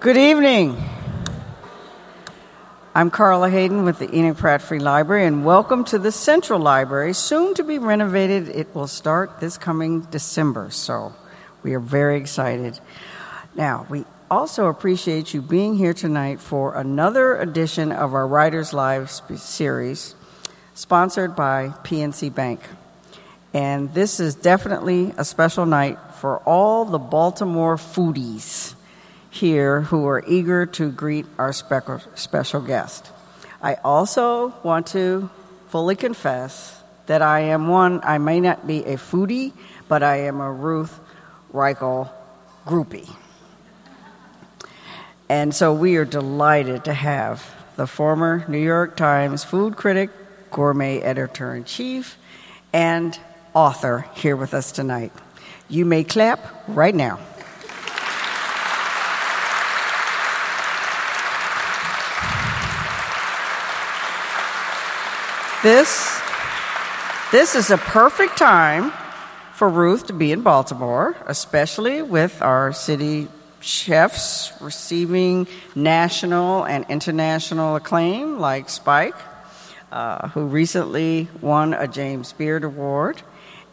Good evening. I'm Carla Hayden with the Enoch Pratt Free Library, and welcome to the Central Library, soon to be renovated. It will start this coming December, so we are very excited. Now, we also appreciate you being here tonight for another edition of our Writers Live series, sponsored by PNC Bank. And this is definitely a special night for all the Baltimore foodies here who are eager to greet our special, guest. I also want to fully confess that I am one, I may not be a foodie, but I am a Ruth Reichl groupie. And so we are delighted to have the former New York Times food critic, gourmet editor in chief, and author here with us tonight. You may clap right now. This, this is a perfect time for Ruth to be in Baltimore, especially with our city chefs receiving national and international acclaim, like Spike, uh, who recently won a James Beard Award.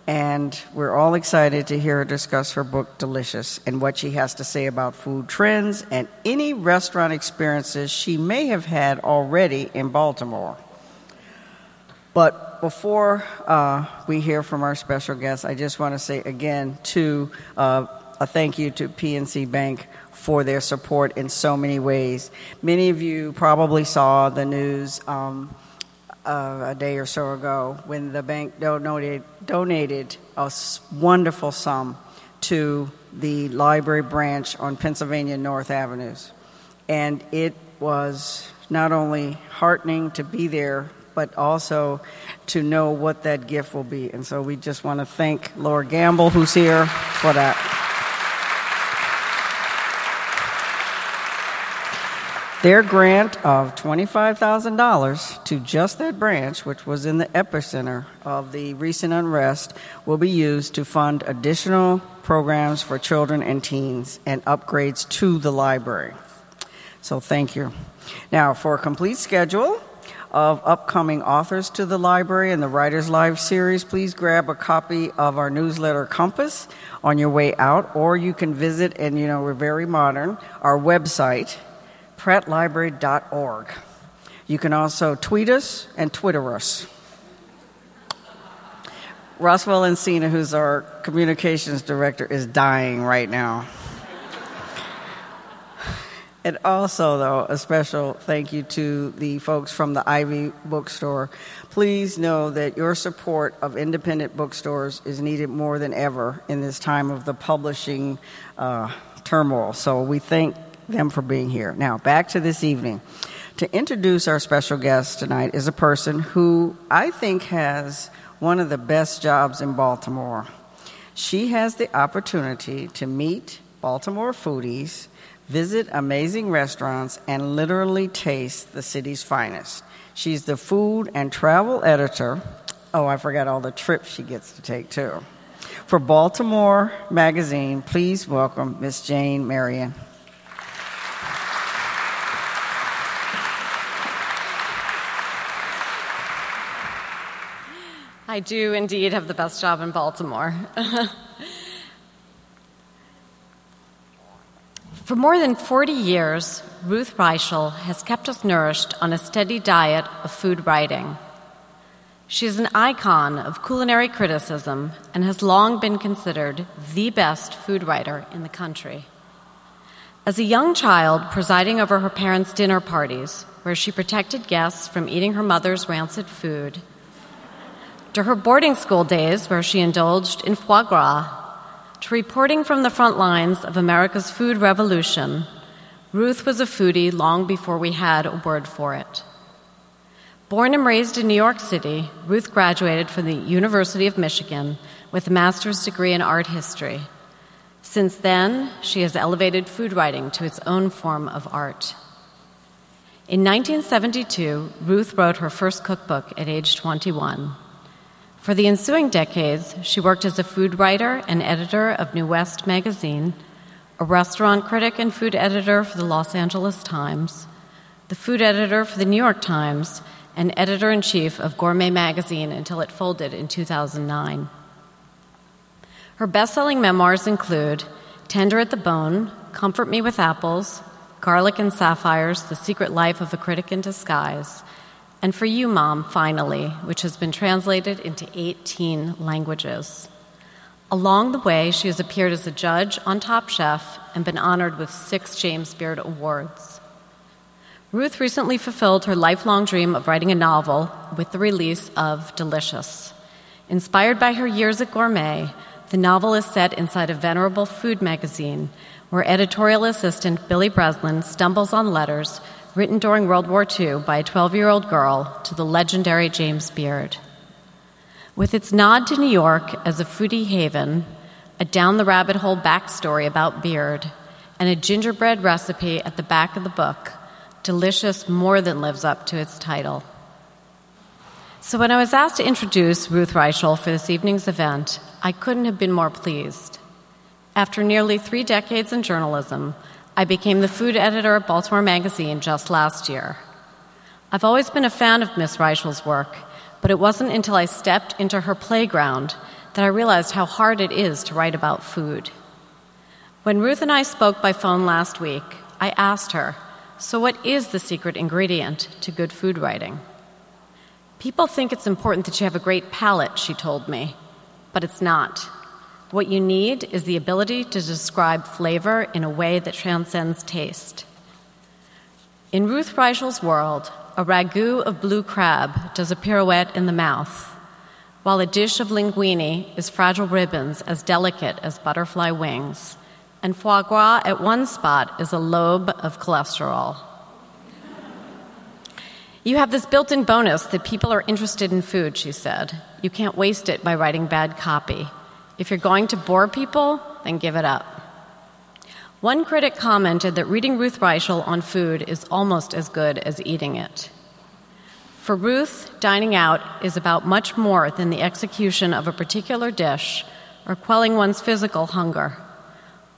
And we're all excited to hear her discuss her book, Delicious, and what she has to say about food trends and any restaurant experiences she may have had already in Baltimore. But before uh, we hear from our special guest, I just want to say again to uh, a thank you to PNC Bank for their support in so many ways. Many of you probably saw the news um, uh, a day or so ago when the bank donated, donated a wonderful sum to the library branch on Pennsylvania North Avenues. And it was not only heartening to be there but also to know what that gift will be. And so we just want to thank Laura Gamble, who's here, for that. Their grant of $25,000 to just that branch, which was in the epicenter of the recent unrest, will be used to fund additional programs for children and teens and upgrades to the library. So thank you. Now, for a complete schedule, of upcoming authors to the library and the Writers Live series, please grab a copy of our newsletter Compass on your way out, or you can visit, and you know, we're very modern, our website, prattlibrary.org. You can also tweet us and Twitter us. Roswell Encina, who's our communications director, is dying right now. And also, though, a special thank you to the folks from the Ivy Bookstore. Please know that your support of independent bookstores is needed more than ever in this time of the publishing uh, turmoil. So we thank them for being here. Now, back to this evening. To introduce our special guest tonight is a person who I think has one of the best jobs in Baltimore. She has the opportunity to meet Baltimore foodies visit amazing restaurants, and literally taste the city's finest. She's the food and travel editor. Oh, I forgot all the trips she gets to take, too. For Baltimore Magazine, please welcome Miss Jane Marion. I do indeed have the best job in Baltimore. For more than 40 years, Ruth Reichl has kept us nourished on a steady diet of food writing. She is an icon of culinary criticism and has long been considered the best food writer in the country. As a young child presiding over her parents' dinner parties, where she protected guests from eating her mother's rancid food, to her boarding school days, where she indulged in foie gras to reporting from the front lines of America's food revolution, Ruth was a foodie long before we had a word for it. Born and raised in New York City, Ruth graduated from the University of Michigan with a master's degree in art history. Since then, she has elevated food writing to its own form of art. In 1972, Ruth wrote her first cookbook at age 21. For the ensuing decades, she worked as a food writer and editor of New West magazine, a restaurant critic and food editor for the Los Angeles Times, the food editor for the New York Times, and editor in chief of Gourmet magazine until it folded in 2009. Her best selling memoirs include Tender at the Bone, Comfort Me with Apples, Garlic and Sapphires The Secret Life of a Critic in Disguise, and For You, Mom, finally, which has been translated into 18 languages. Along the way, she has appeared as a judge on Top Chef and been honored with six James Beard Awards. Ruth recently fulfilled her lifelong dream of writing a novel with the release of Delicious. Inspired by her years at Gourmet, the novel is set inside a venerable food magazine where editorial assistant Billie Breslin stumbles on letters written during World War II by a 12 year old girl to the legendary James Beard. With its nod to New York as a foodie haven, a down the rabbit hole backstory about Beard, and a gingerbread recipe at the back of the book, Delicious more than lives up to its title. So, when I was asked to introduce Ruth Reichl for this evening's event, I couldn't have been more pleased. After nearly three decades in journalism, I became the food editor at Baltimore Magazine just last year. I've always been a fan of Miss Reichl's work but it wasn't until I stepped into her playground that I realized how hard it is to write about food. When Ruth and I spoke by phone last week, I asked her, So, what is the secret ingredient to good food writing? People think it's important that you have a great palate, she told me, but it's not. What you need is the ability to describe flavor in a way that transcends taste. In Ruth Reichl's world, a ragu of blue crab does a pirouette in the mouth, while a dish of linguine is fragile ribbons as delicate as butterfly wings, and foie gras at one spot is a lobe of cholesterol. You have this built in bonus that people are interested in food, she said. You can't waste it by writing bad copy. If you're going to bore people, then give it up. One critic commented that reading Ruth Reichl on food is almost as good as eating it. For Ruth, dining out is about much more than the execution of a particular dish or quelling one's physical hunger.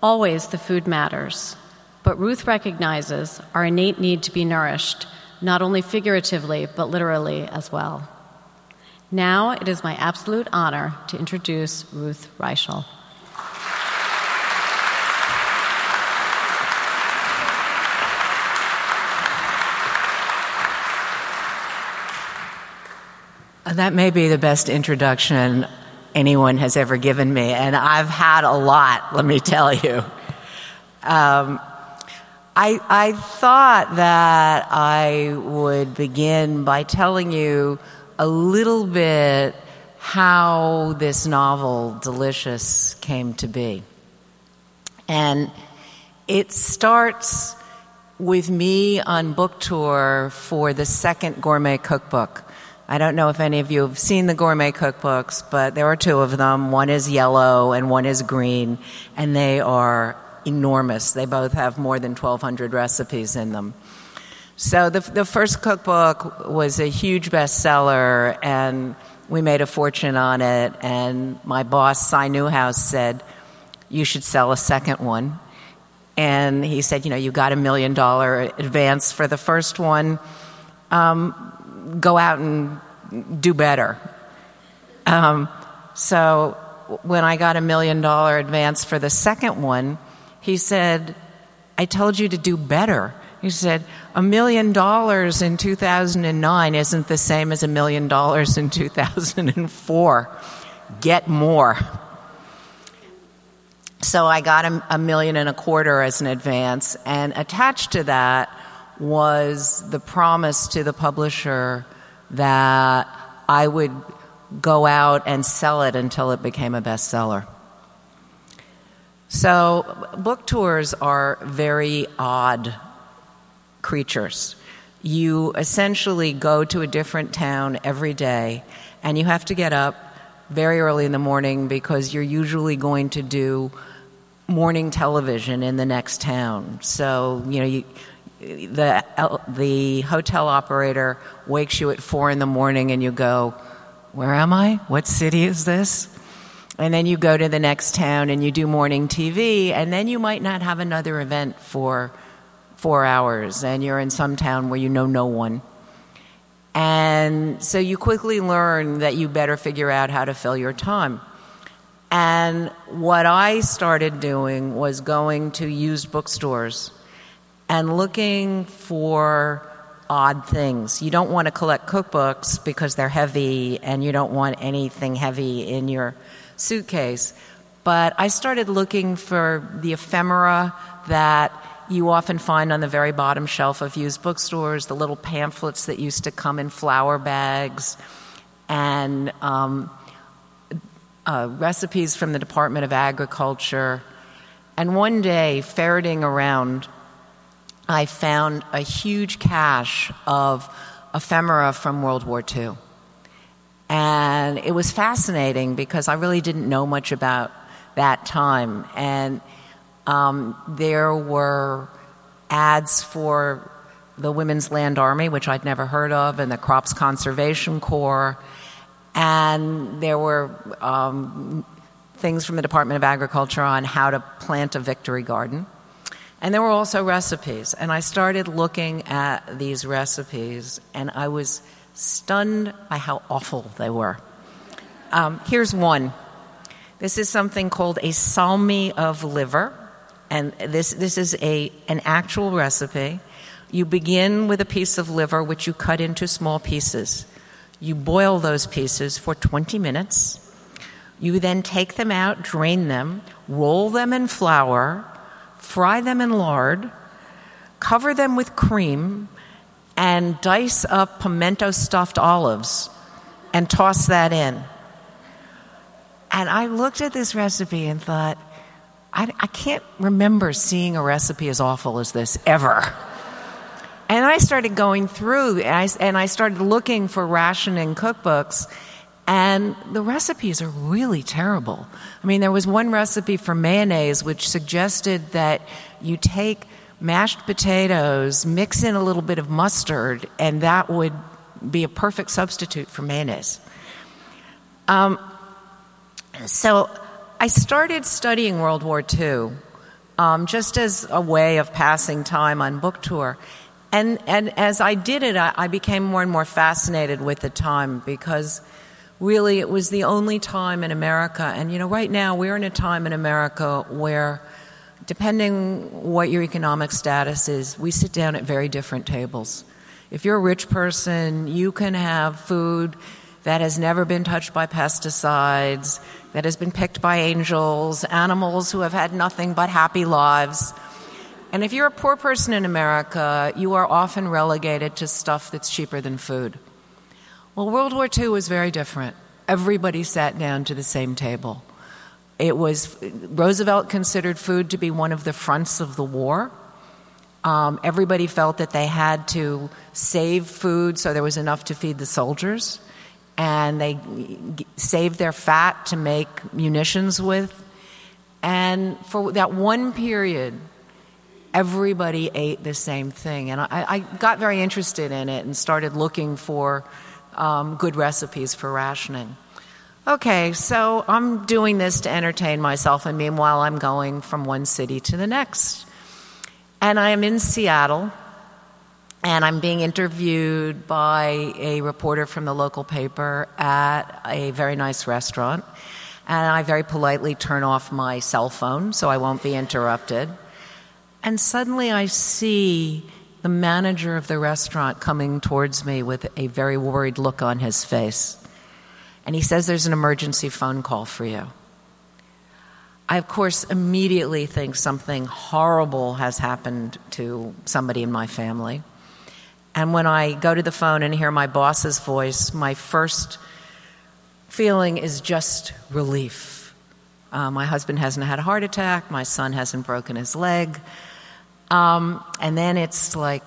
Always the food matters, but Ruth recognizes our innate need to be nourished, not only figuratively, but literally as well. Now it is my absolute honor to introduce Ruth Reichl. That may be the best introduction anyone has ever given me, and I've had a lot, let me tell you. Um, I, I thought that I would begin by telling you a little bit how this novel, Delicious, came to be. And it starts with me on book tour for the second gourmet cookbook I don't know if any of you have seen the gourmet cookbooks, but there are two of them. One is yellow and one is green, and they are enormous. They both have more than 1,200 recipes in them. So the, the first cookbook was a huge bestseller, and we made a fortune on it. And my boss, Cy Newhouse, said, You should sell a second one. And he said, You know, you got a million dollar advance for the first one. Um, go out and do better. Um, so when I got a million dollar advance for the second one, he said, I told you to do better. He said, a million dollars in 2009 isn't the same as a million dollars in 2004. Get more. So I got a, a million and a quarter as an advance, and attached to that was the promise to the publisher that I would go out and sell it until it became a bestseller. So, book tours are very odd creatures. You essentially go to a different town every day, and you have to get up very early in the morning because you're usually going to do morning television in the next town. So, you know, you, the, the hotel operator wakes you at four in the morning and you go, Where am I? What city is this? And then you go to the next town and you do morning TV, and then you might not have another event for four hours, and you're in some town where you know no one. And so you quickly learn that you better figure out how to fill your time. And what I started doing was going to used bookstores and looking for odd things. You don't want to collect cookbooks because they're heavy and you don't want anything heavy in your suitcase. But I started looking for the ephemera that you often find on the very bottom shelf of used bookstores, the little pamphlets that used to come in flour bags, and um, uh, recipes from the Department of Agriculture. And one day, ferreting around, I found a huge cache of ephemera from World War II. And it was fascinating because I really didn't know much about that time. And um, there were ads for the Women's Land Army, which I'd never heard of, and the Crops Conservation Corps. And there were um, things from the Department of Agriculture on how to plant a victory garden. And there were also recipes. And I started looking at these recipes, and I was stunned by how awful they were. Um, here's one. This is something called a salmi of liver and this, this is a, an actual recipe. You begin with a piece of liver, which you cut into small pieces. You boil those pieces for 20 minutes. You then take them out, drain them, roll them in flour, fry them in lard, cover them with cream, and dice up pimento stuffed olives and toss that in. And I looked at this recipe and thought, I, I can't remember seeing a recipe as awful as this ever. And I started going through and I, and I started looking for rationing cookbooks, and the recipes are really terrible. I mean, there was one recipe for mayonnaise which suggested that you take mashed potatoes, mix in a little bit of mustard, and that would be a perfect substitute for mayonnaise. Um, so I started studying World War II um, just as a way of passing time on book tour. And, and as I did it, I, I became more and more fascinated with the time because really it was the only time in America. And, you know, right now we're in a time in America where, depending what your economic status is, we sit down at very different tables. If you're a rich person, you can have food that has never been touched by pesticides, that has been picked by angels, animals who have had nothing but happy lives. And if you're a poor person in America, you are often relegated to stuff that's cheaper than food. Well, World War II was very different. Everybody sat down to the same table. It was, Roosevelt considered food to be one of the fronts of the war. Um, everybody felt that they had to save food so there was enough to feed the soldiers and they saved their fat to make munitions with. And for that one period, everybody ate the same thing. And I, I got very interested in it and started looking for um, good recipes for rationing. Okay, so I'm doing this to entertain myself, and meanwhile, I'm going from one city to the next. And I am in Seattle and I'm being interviewed by a reporter from the local paper at a very nice restaurant. And I very politely turn off my cell phone so I won't be interrupted. And suddenly I see the manager of the restaurant coming towards me with a very worried look on his face. And he says, There's an emergency phone call for you. I, of course, immediately think something horrible has happened to somebody in my family. And when I go to the phone and hear my boss's voice, my first feeling is just relief. Uh, my husband hasn't had a heart attack, my son hasn't broken his leg. Um, and then it's like,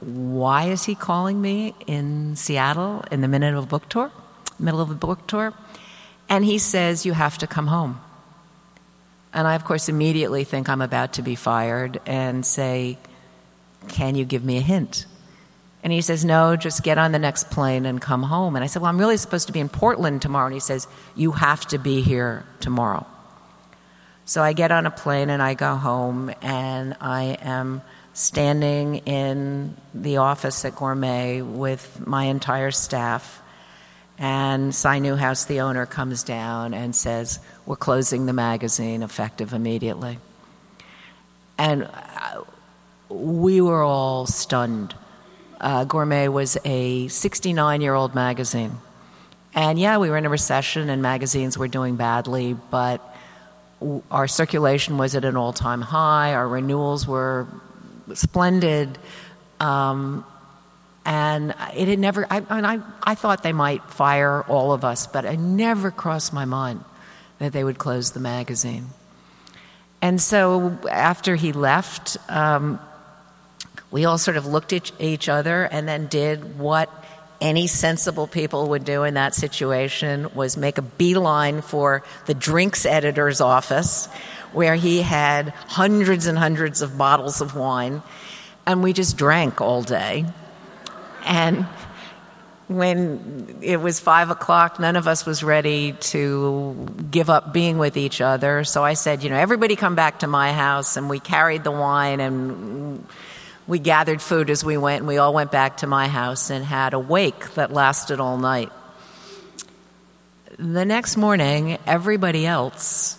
why is he calling me in Seattle in the middle of a book tour? Middle of a book tour? And he says, You have to come home. And I, of course, immediately think I'm about to be fired and say, Can you give me a hint? And he says, No, just get on the next plane and come home. And I said, Well, I'm really supposed to be in Portland tomorrow. And he says, You have to be here tomorrow. So I get on a plane and I go home, and I am standing in the office at Gourmet with my entire staff. And Cy Newhouse, the owner, comes down and says, We're closing the magazine effective immediately. And uh, we were all stunned. Uh, Gourmet was a 69 year old magazine. And yeah, we were in a recession and magazines were doing badly, but our circulation was at an all time high, our renewals were splendid. Um, and it had never, I, I, I thought they might fire all of us, but it never crossed my mind that they would close the magazine. And so after he left, um, we all sort of looked at each other and then did what any sensible people would do in that situation was make a beeline for the drinks editor's office where he had hundreds and hundreds of bottles of wine and we just drank all day and when it was five o'clock, none of us was ready to give up being with each other. So I said, you know, everybody come back to my house. And we carried the wine and we gathered food as we went. And we all went back to my house and had a wake that lasted all night. The next morning, everybody else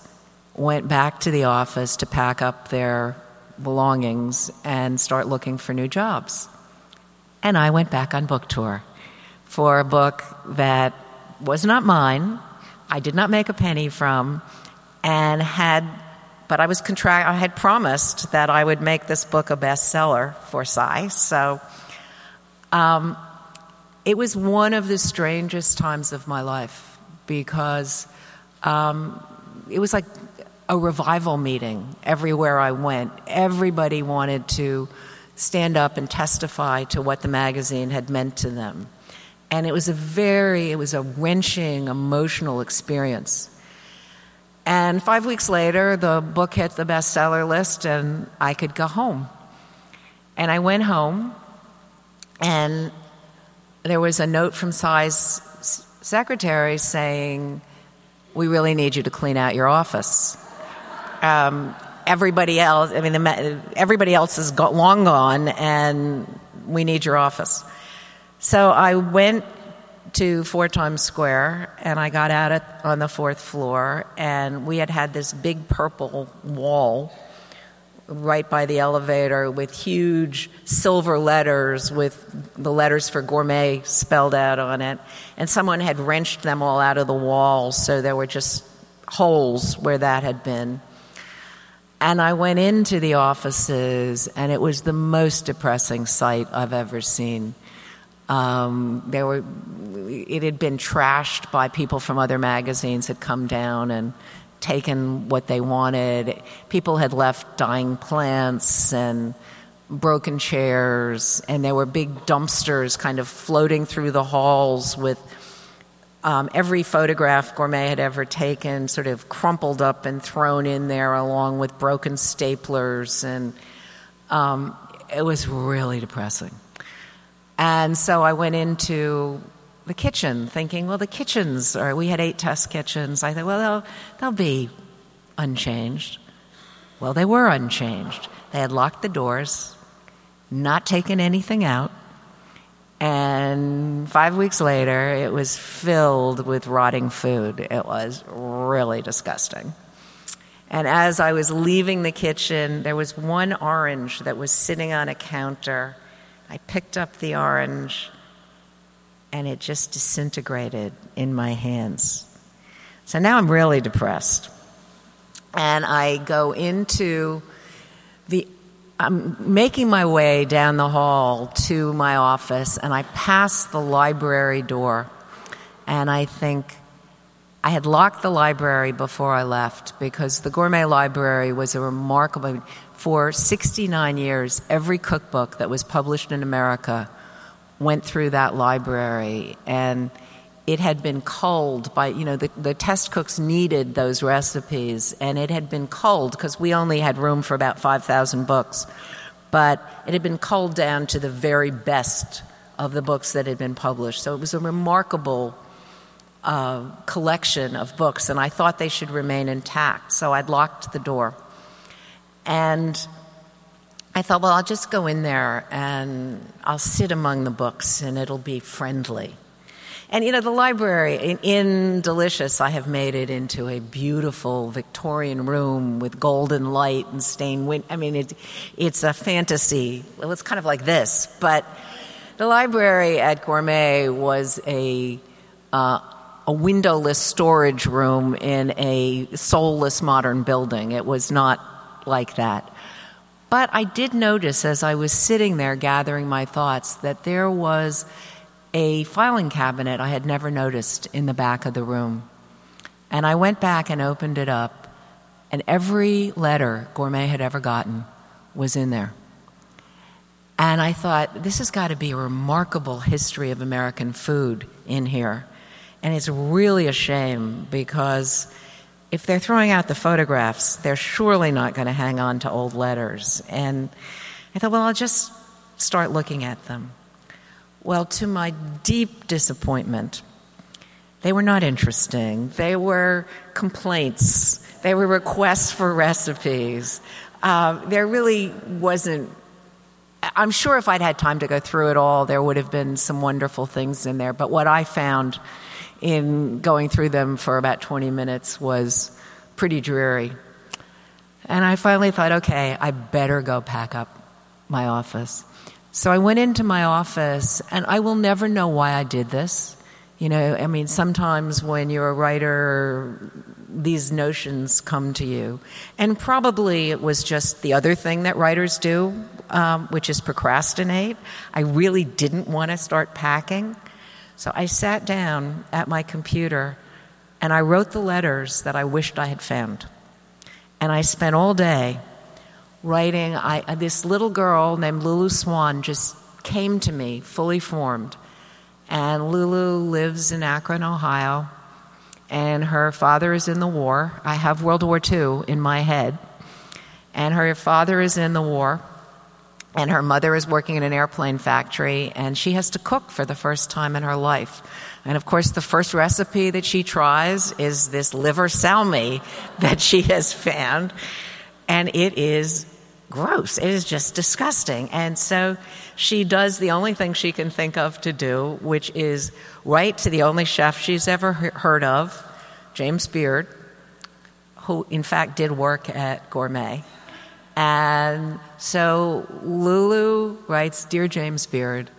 went back to the office to pack up their belongings and start looking for new jobs. And I went back on book tour for a book that was not mine, I did not make a penny from, and had, but I was contract, I had promised that I would make this book a bestseller for Cy. So, um, it was one of the strangest times of my life because um, it was like a revival meeting everywhere I went. Everybody wanted to stand up and testify to what the magazine had meant to them. And it was a very, it was a wrenching, emotional experience. And five weeks later, the book hit the bestseller list, and I could go home. And I went home, and there was a note from Cy's secretary saying, We really need you to clean out your office. Um, everybody else, I mean, the, everybody else is long gone, and we need your office. So I went to Four Times Square and I got out at, on the fourth floor, and we had had this big purple wall right by the elevator with huge silver letters with the letters for gourmet spelled out on it. And someone had wrenched them all out of the wall, so there were just holes where that had been. And I went into the offices, and it was the most depressing sight I've ever seen. Um, there were, it had been trashed by people from other magazines had come down and taken what they wanted. People had left dying plants and broken chairs, and there were big dumpsters kind of floating through the halls with um, every photograph Gourmet had ever taken sort of crumpled up and thrown in there along with broken staplers. And um, it was really depressing. And so I went into the kitchen thinking, well, the kitchens are, we had eight test kitchens. I thought, well, they'll, they'll be unchanged. Well, they were unchanged. They had locked the doors, not taken anything out. And five weeks later, it was filled with rotting food. It was really disgusting. And as I was leaving the kitchen, there was one orange that was sitting on a counter. I picked up the orange, and it just disintegrated in my hands. So now I'm really depressed. And I go into the I'm making my way down the hall to my office, and I pass the library door, and I think I had locked the library before I left because the Gourmet Library was a remarkable. For 69 years, every cookbook that was published in America went through that library, and it had been culled by, you know, the, the test cooks needed those recipes, and it had been culled because we only had room for about 5,000 books. But it had been culled down to the very best of the books that had been published. So it was a remarkable uh, collection of books, and I thought they should remain intact. So I'd locked the door. And I thought, well, I'll just go in there and I'll sit among the books and it'll be friendly. And you know, the library in, in, Delicious, I have made it into a beautiful Victorian room with golden light and stained window. I mean, it, it's a fantasy. Well, it's kind of like this, but the library at Gourmet was a uh, a windowless storage room in a soulless modern building. It was not like that. But I did notice as I was sitting there gathering my thoughts that there was a filing cabinet I had never noticed in the back of the room. And I went back and opened it up, and every letter Gourmet had ever gotten was in there. And I thought, this has got to be a remarkable history of American food in here. And it's really a shame because if they're throwing out the photographs, they're surely not going to hang on to old letters. And I thought, well, I'll just start looking at them. Well, to my deep disappointment, they were not interesting. They were complaints. They were requests for recipes. Uh, there really wasn't. I'm sure if I'd had time to go through it all, there would have been some wonderful things in there. But what I found in going through them for about 20 minutes was pretty dreary. And I finally thought, okay, I better go pack up my office. So I went into my office, and I will never know why I did this. You know, I mean, sometimes when you're a writer, these notions come to you. And probably it was just the other thing that writers do, um, which is procrastinate. I really didn't want to start packing. So I sat down at my computer and I wrote the letters that I wished I had found. And I spent all day writing. I, this little girl named Lulu Swan just came to me fully formed. And Lulu lives in Akron, Ohio. And her father is in the war. I have World War II in my head. And her father is in the war and her mother is working in an airplane factory and she has to cook for the first time in her life. And of course the first recipe that she tries is this liver salmi that she has found and it is gross. It is just disgusting. And so she does the only thing she can think of to do which is write to the only chef she's ever heard of james beard who in fact did work at gourmet and so Lulu writes Dear James Beard,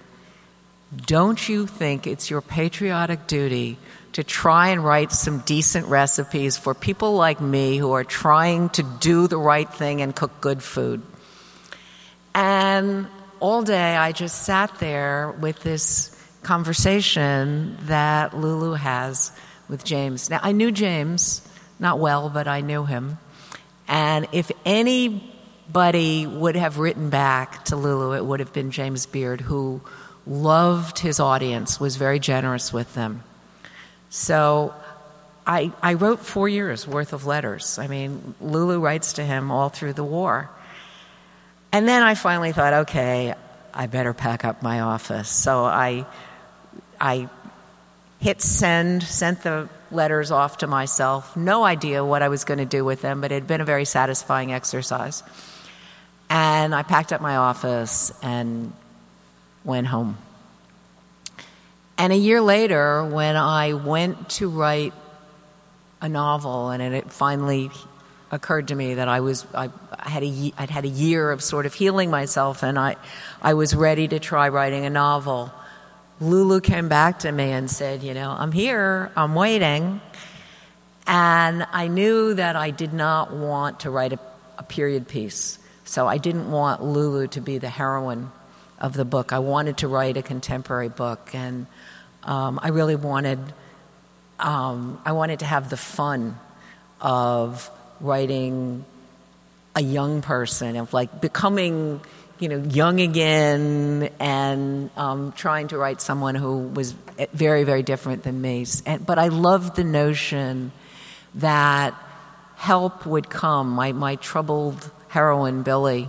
don't you think it's your patriotic duty to try and write some decent recipes for people like me who are trying to do the right thing and cook good food? And all day I just sat there with this conversation that Lulu has with James. Now, I knew James, not well, but I knew him. And if any Buddy would have written back to Lulu, it would have been James Beard, who loved his audience, was very generous with them. So I, I wrote four years worth of letters. I mean, Lulu writes to him all through the war. And then I finally thought, okay, I better pack up my office. So I, I hit send, sent the letters off to myself. No idea what I was going to do with them, but it had been a very satisfying exercise. And I packed up my office and went home. And a year later, when I went to write a novel, and it finally occurred to me that I was I, had a I'd had a year of sort of healing myself, and I I was ready to try writing a novel. Lulu came back to me and said, "You know, I'm here. I'm waiting." And I knew that I did not want to write a, a period piece. So I didn't want Lulu to be the heroine of the book. I wanted to write a contemporary book, and um, I really wanted um, I wanted to have the fun of writing a young person, of like becoming you know young again, and um, trying to write someone who was very very different than me. And, but I loved the notion that help would come. My my troubled heroine, Billie,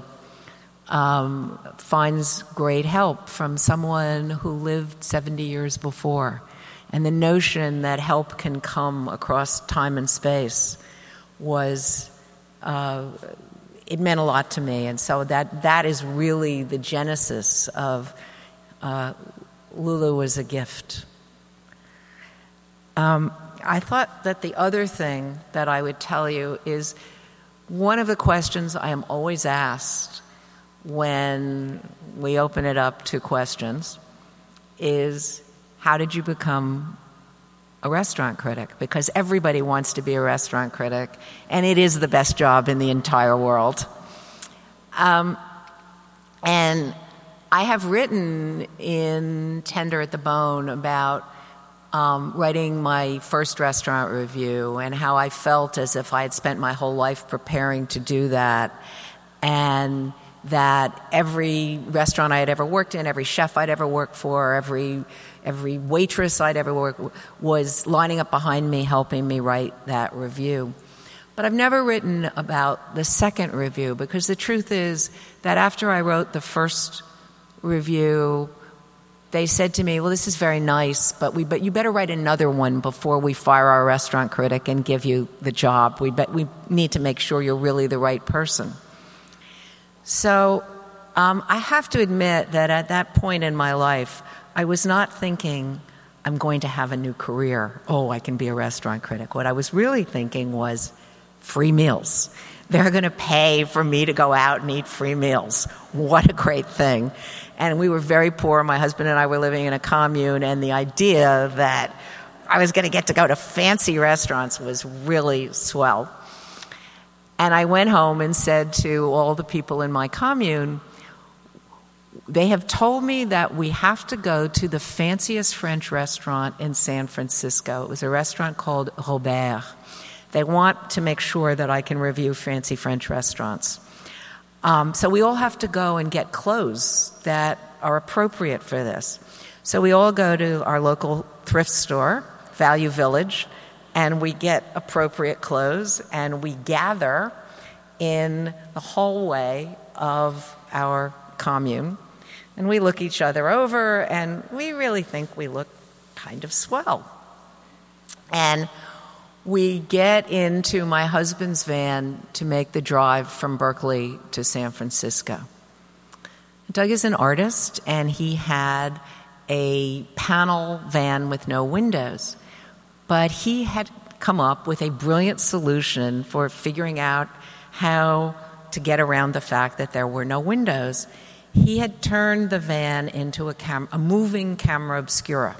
um, finds great help from someone who lived 70 years before. And the notion that help can come across time and space was, uh, it meant a lot to me. And so that, that is really the genesis of uh, Lulu was a gift. Um, I thought that the other thing that I would tell you is one of the questions I am always asked when we open it up to questions is how did you become a restaurant critic? Because everybody wants to be a restaurant critic, and it is the best job in the entire world. Um, and I have written in Tender at the Bone about um, writing my first restaurant review and how I felt as if I had spent my whole life preparing to do that. And that every restaurant I had ever worked in, every chef I'd ever worked for, every every waitress I'd ever worked was lining up behind me, helping me write that review. But I've never written about the second review because the truth is that after I wrote the first review, they said to me, "Well, this is very nice, but we but you better write another one before we fire our restaurant critic and give you the job. We bet we need to make sure you're really the right person." So um, I have to admit that at that point in my life, I was not thinking, I'm going to have a new career. Oh, I can be a restaurant critic. What I was really thinking was free meals. They're going to pay for me to go out and eat free meals. What a great thing. And we were very poor. My husband and I were living in a commune, and the idea that I was going to get to go to fancy restaurants was really swell. And I went home and said to all the people in my commune, they have told me that we have to go to the fanciest French restaurant in San Francisco. It was a restaurant called Robert. They want to make sure that I can review fancy French restaurants. Um, so we all have to go and get clothes that are appropriate for this. So we all go to our local thrift store, Value Village, and we get appropriate clothes and we gather in the hallway of our commune and we look each other over and we really think we look kind of swell. And we get into my husband's van to make the drive from Berkeley to San Francisco. Doug is an artist and he had a panel van with no windows. But he had come up with a brilliant solution for figuring out how to get around the fact that there were no windows. He had turned the van into a, cam- a moving camera obscura.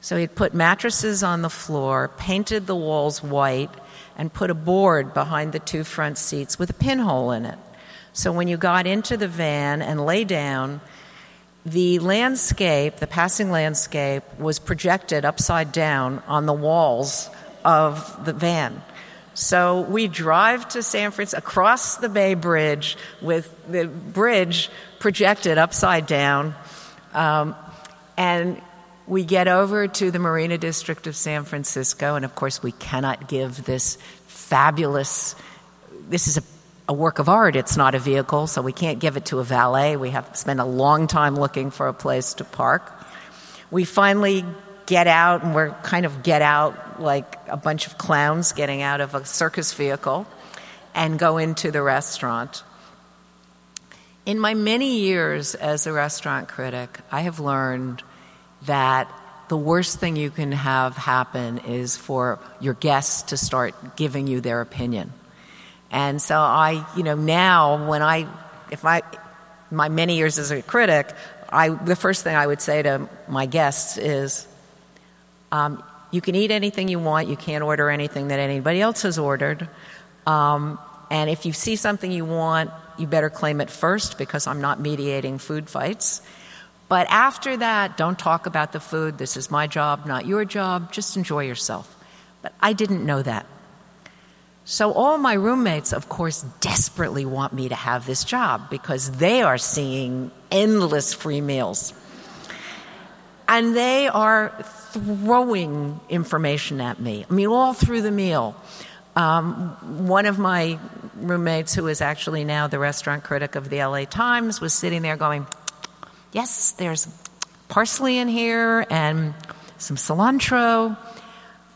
So he had put mattresses on the floor, painted the walls white, and put a board behind the two front seats with a pinhole in it. So when you got into the van and lay down, the landscape, the passing landscape, was projected upside down on the walls of the van. So we drive to San Francisco across the Bay Bridge with the bridge projected upside down. Um, and we get over to the Marina District of San Francisco, and of course, we cannot give this fabulous, this is a a work of art. It's not a vehicle, so we can't give it to a valet. We have to spend a long time looking for a place to park. We finally get out, and we're kind of get out like a bunch of clowns getting out of a circus vehicle and go into the restaurant. In my many years as a restaurant critic, I have learned that the worst thing you can have happen is for your guests to start giving you their opinion. And so I, you know, now when I, if I, my many years as a critic, I, the first thing I would say to my guests is, um, you can eat anything you want. You can't order anything that anybody else has ordered. Um, and if you see something you want, you better claim it first because I'm not mediating food fights. But after that, don't talk about the food. This is my job, not your job. Just enjoy yourself. But I didn't know that. So, all my roommates, of course, desperately want me to have this job because they are seeing endless free meals. And they are throwing information at me. I mean, all through the meal. Um, one of my roommates, who is actually now the restaurant critic of the LA Times, was sitting there going, Yes, there's parsley in here and some cilantro.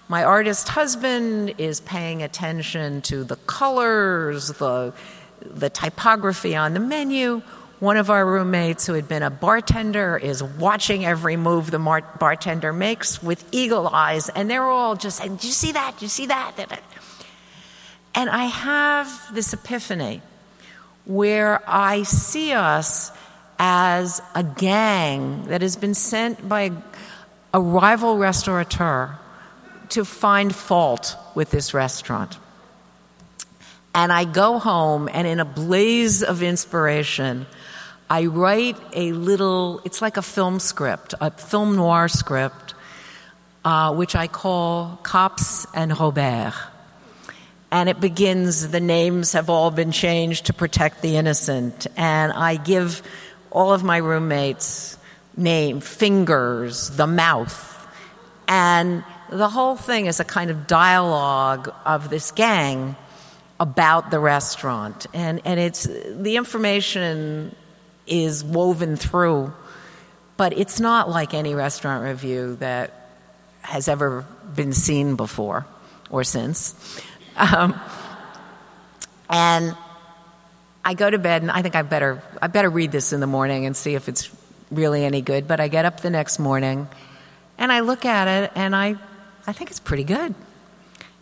My artist husband is paying attention to the colors, the, the typography on the menu. One of our roommates, who had been a bartender, is watching every move the mar- bartender makes with eagle eyes, and they're all just saying, "Do you see that? Do you see that?" And I have this epiphany where I see us as a gang that has been sent by a rival restaurateur to find fault with this restaurant. And I go home, and in a blaze of inspiration, I write a little, it's like a film script, a film noir script, uh, which I call Cops and Robert. And it begins, the names have all been changed to protect the innocent. And I give all of my roommates name, fingers, the mouth. And the whole thing is a kind of dialogue of this gang about the restaurant. And, and it's, the information is woven through, but it's not like any restaurant review that has ever been seen before or since. Um, and I go to bed and I think I better I better read this in the morning and see if it's really any good. But I get up the next morning and I look at it and I I think it's pretty good.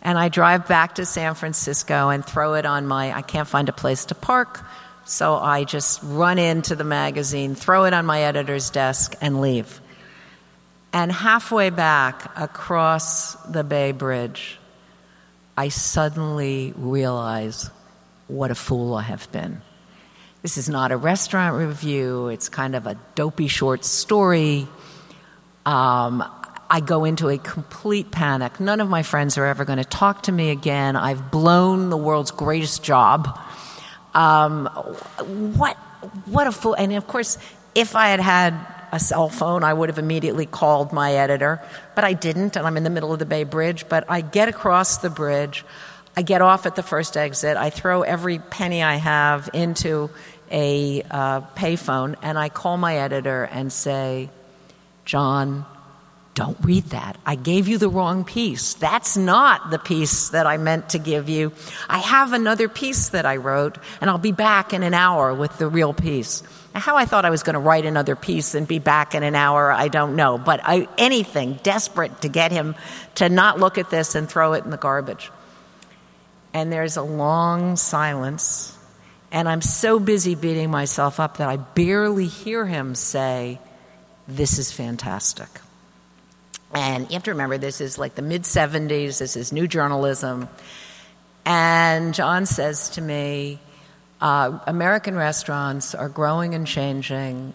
And I drive back to San Francisco and throw it on my, I can't find a place to park. So I just run into the magazine, throw it on my editor's desk, and leave. And halfway back across the Bay Bridge, I suddenly realize what a fool I have been. This is not a restaurant review, it's kind of a dopey short story. Um, I go into a complete panic. None of my friends are ever going to talk to me again. I've blown the world's greatest job. Um, what, what a fool. And of course, if I had had a cell phone, I would have immediately called my editor, but I didn't, and I'm in the middle of the Bay Bridge. But I get across the bridge, I get off at the first exit, I throw every penny I have into a uh, payphone, and I call my editor and say, John, don't read that. I gave you the wrong piece. That's not the piece that I meant to give you. I have another piece that I wrote, and I'll be back in an hour with the real piece. How I thought I was going to write another piece and be back in an hour, I don't know. But I, anything desperate to get him to not look at this and throw it in the garbage. And there's a long silence, and I'm so busy beating myself up that I barely hear him say, This is fantastic. And you have to remember, this is like the mid 70s, this is new journalism. And John says to me, uh, American restaurants are growing and changing,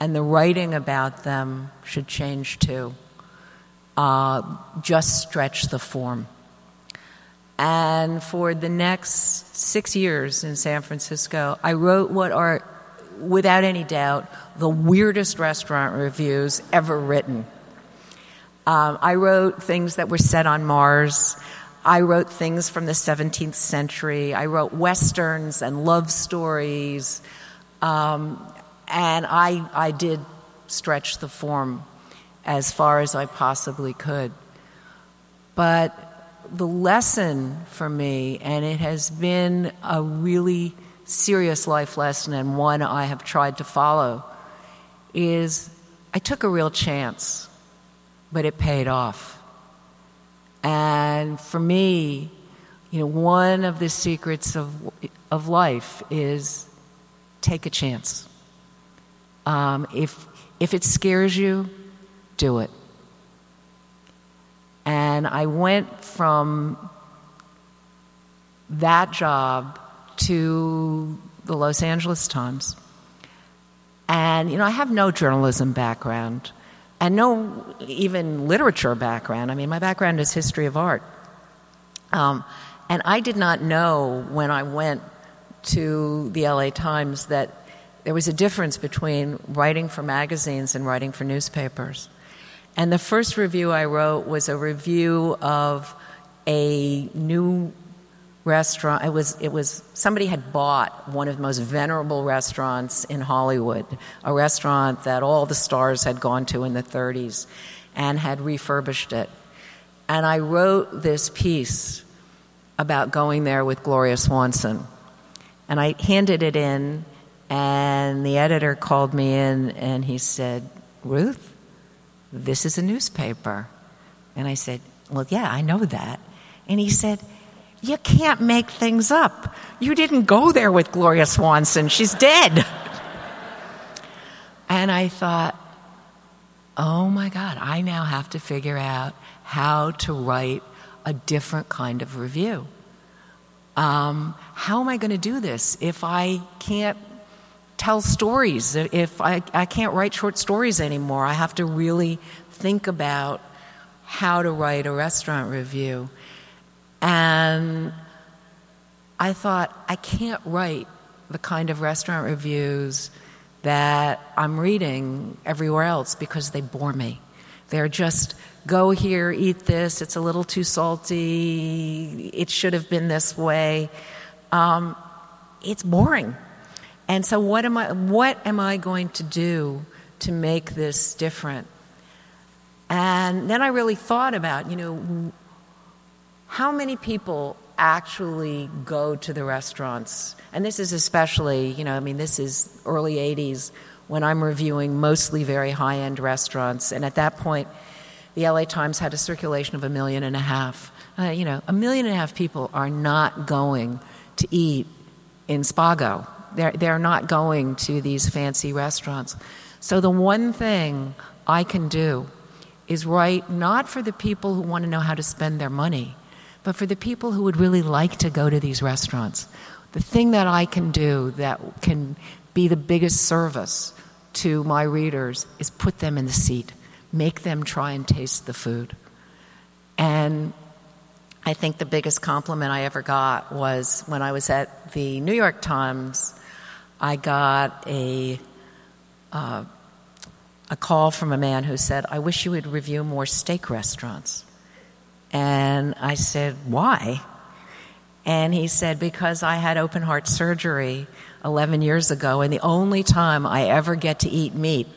and the writing about them should change too. Uh, just stretch the form. And for the next six years in San Francisco, I wrote what are, without any doubt, the weirdest restaurant reviews ever written. Um, I wrote things that were set on Mars. I wrote things from the 17th century. I wrote westerns and love stories. Um, and I, I did stretch the form as far as I possibly could. But the lesson for me, and it has been a really serious life lesson and one I have tried to follow, is I took a real chance but it paid off. And for me, you know, one of the secrets of, of life is take a chance. Um, if, if it scares you, do it. And I went from that job to the Los Angeles Times. And, you know, I have no journalism background and no even literature background. I mean, my background is history of art. Um, and I did not know when I went to the LA Times that there was a difference between writing for magazines and writing for newspapers. And the first review I wrote was a review of a new restaurant. It was, it was, somebody had bought one of the most venerable restaurants in Hollywood, a restaurant that all the stars had gone to in the 30s, and had refurbished it. And I wrote this piece about going there with Gloria Swanson. And I handed it in, and the editor called me in and he said, Ruth, this is a newspaper. And I said, Well, yeah, I know that. And he said, You can't make things up. You didn't go there with Gloria Swanson. She's dead. and I thought, Oh my God, I now have to figure out how to write a different kind of review. Um, how am I going to do this if I can't tell stories, if I, I can't write short stories anymore? I have to really think about how to write a restaurant review. And I thought, I can't write the kind of restaurant reviews that I'm reading everywhere else because they bore me. They're just go here, eat this, it's a little too salty, it should have been this way. Um, it's boring. And so what am I what am I going to do to make this different? And then I really thought about, you know, how many people actually go to the restaurants? And this is especially, you know, I mean, this is early 80s when I'm reviewing mostly very high end restaurants. And at that point, the LA Times had a circulation of a million and a half. Uh, you know, a million and a half people are not going to eat in Spago. They're, they're not going to these fancy restaurants. So the one thing I can do is write not for the people who want to know how to spend their money, but for the people who would really like to go to these restaurants. The thing that I can do that can be the biggest service to my readers is put them in the seat, make them try and taste the food. And I think the biggest compliment I ever got was when I was at the New York Times. I got a uh, a call from a man who said, "I wish you would review more steak restaurants." And I said, "Why?" And he said, "Because I had open heart surgery 11 years ago, and the only time I ever get to eat meat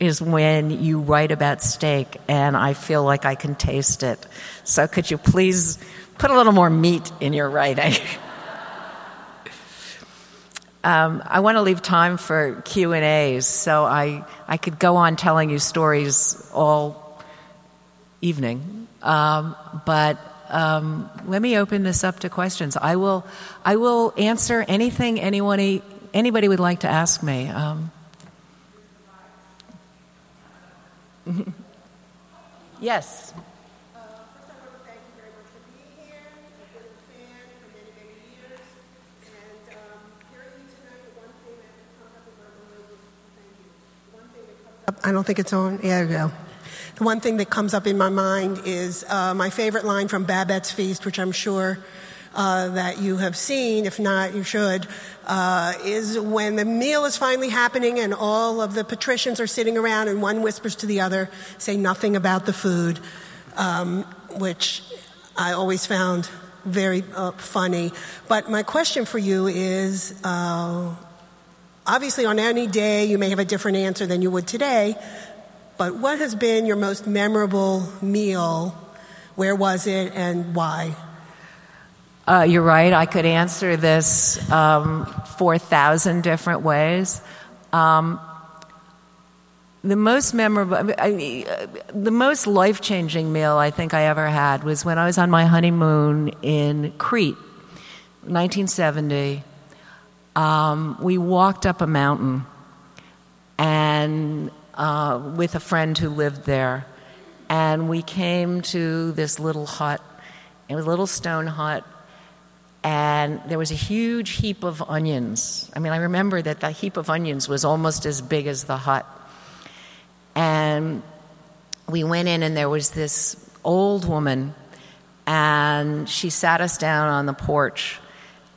is when you write about steak, and I feel like I can taste it. So could you please put a little more meat in your writing?" Um, I want to leave time for Q and A's, so I I could go on telling you stories all evening, um, but um, let me open this up to questions. I will I will answer anything anyone anybody would like to ask me. Um, yes. I don't think it's on. Yeah, there. The one thing that comes up in my mind is uh, my favorite line from Babette's Feast, which I'm sure uh, that you have seen. If not, you should. Uh, is when the meal is finally happening and all of the patricians are sitting around and one whispers to the other, say nothing about the food, um, which I always found very uh, funny. But my question for you is uh, Obviously, on any day, you may have a different answer than you would today, but what has been your most memorable meal? Where was it and why? Uh, you're right. I could answer this um, 4,000 different ways. Um, the most memorable, I, uh, the most life changing meal I think I ever had was when I was on my honeymoon in Crete, 1970 um, we walked up a mountain and uh, with a friend who lived there, and we came to this little hut. It was a little stone hut, and there was a huge heap of onions. I mean, I remember that the heap of onions was almost as big as the hut. And we went in, and there was this old woman, and she sat us down on the porch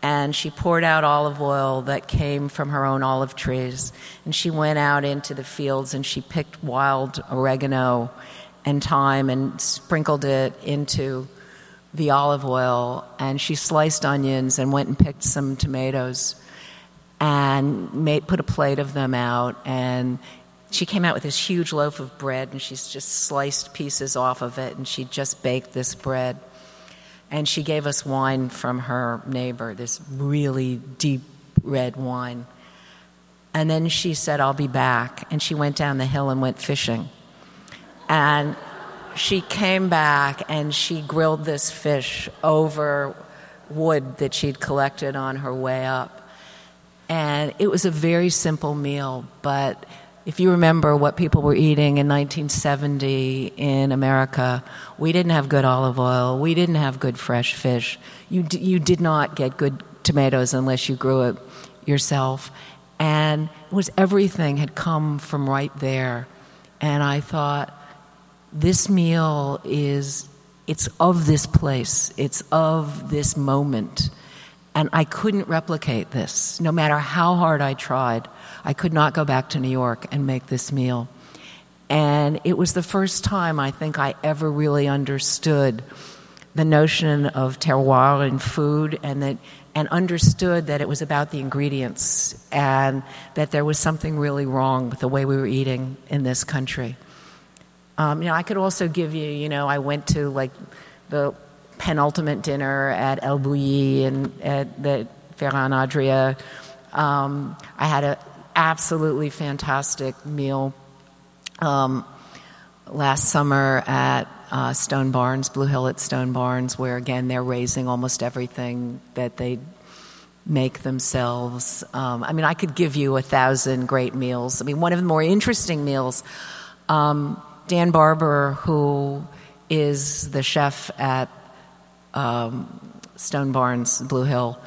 and she poured out olive oil that came from her own olive trees. And she went out into the fields and she picked wild oregano and thyme and sprinkled it into the olive oil. And she sliced onions and went and picked some tomatoes and made, put a plate of them out. And she came out with this huge loaf of bread and she's just sliced pieces off of it and she just baked this bread and she gave us wine from her neighbor this really deep red wine. And then she said i'll be back. And she went down the hill and went fishing. And she came back and she grilled this fish over wood that she'd collected on her way up. And it was a very simple meal, but if you remember what people were eating in 1970 in America, we didn't have good olive oil, we didn't have good fresh fish. You, d- you did not get good tomatoes unless you grew it yourself. And was everything had come from right there. And I thought, this meal is it's of this place it's of this moment and i couldn't replicate this no matter how hard i tried i could not go back to new york and make this meal and it was the first time i think i ever really understood the notion of terroir in food and that and understood that it was about the ingredients and that there was something really wrong with the way we were eating in this country um, you know, I could also give you, you know, I went to like the penultimate dinner at El Bulli and at the Ferran Adria. Um, I had an absolutely fantastic meal um, last summer at uh, Stone Barns, Blue Hill at Stone Barns, where again they're raising almost everything that they make themselves. Um, I mean, I could give you a thousand great meals. I mean, one of the more interesting meals. Um, Dan Barber, who is the chef at um, Stone Barns, Blue Hill,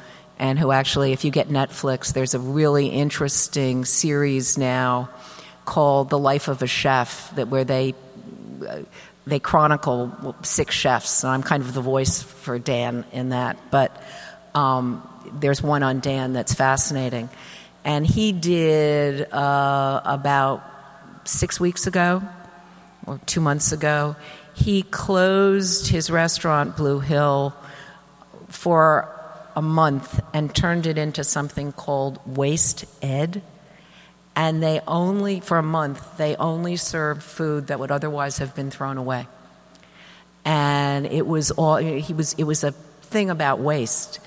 and who actually, if you get Netflix, there's a really interesting series now called The Life of a Chef, that where they they chronicle six chefs. And I'm kind of the voice for Dan in that, but um, there's one on Dan that's fascinating, and he did uh, about six weeks ago or two months ago, he closed his restaurant, Blue Hill, for a month and turned it into something called Waste Ed. And they only, for a month, they only served food that would otherwise have been thrown away. And it was all, he was, it was a thing about waste.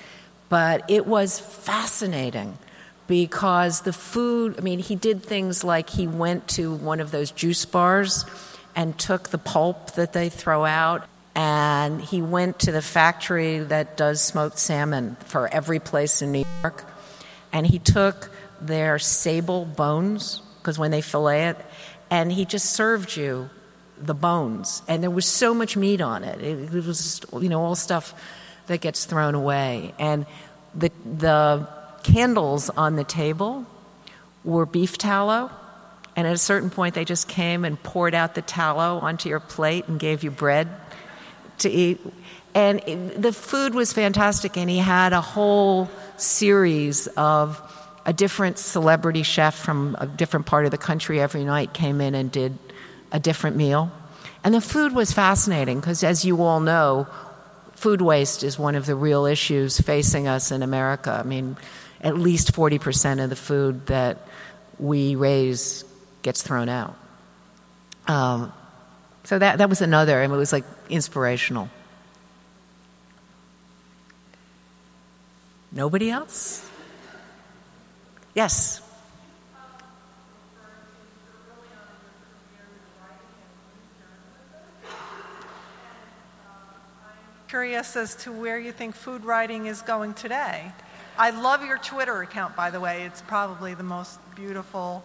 But it was fascinating because the food, I mean, he did things like he went to one of those juice bars and took the pulp that they throw out and he went to the factory that does smoked salmon for every place in New York. And he took their sable bones because when they fillet it and he just served you the bones. And there was so much meat on it. It, it was you know all stuff that gets thrown away. And the the candles on the table were beef tallow. And at a certain point, they just came and poured out the tallow onto your plate and gave you bread to eat. And it, the food was fantastic, and he had a whole series of a different celebrity chef from a different part of the country every night came in and did a different meal. And the food was fascinating because, as you all know, food waste is one of the real issues facing us in America. I mean, at least 40% of the food that we raise gets thrown out. Um, so that, that was another, and it was like inspirational. Nobody else? Yes. Curious as to where you think food writing is going today. I love your Twitter account, by the way. It's probably the most beautiful